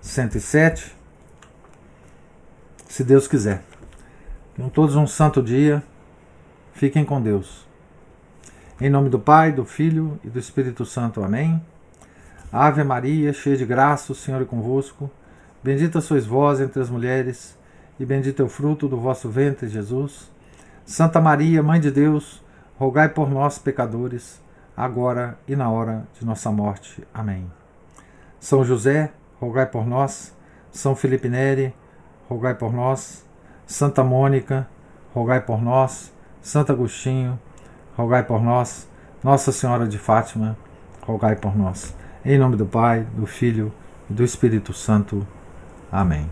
107. Se Deus quiser. Tenham todos um santo dia. Fiquem com Deus. Em nome do Pai, do Filho e do Espírito Santo. Amém. Ave Maria, cheia de graça, o Senhor é convosco. Bendita sois vós entre as mulheres, e bendito é o fruto do vosso ventre, Jesus. Santa Maria, Mãe de Deus, rogai por nós, pecadores, agora e na hora de nossa morte. Amém. São José, rogai por nós. São Felipe Neri, rogai por nós. Santa Mônica, rogai por nós. Santo Agostinho, rogai por nós. Nossa Senhora de Fátima, rogai por nós. Em nome do Pai, do Filho e do Espírito Santo. Amém.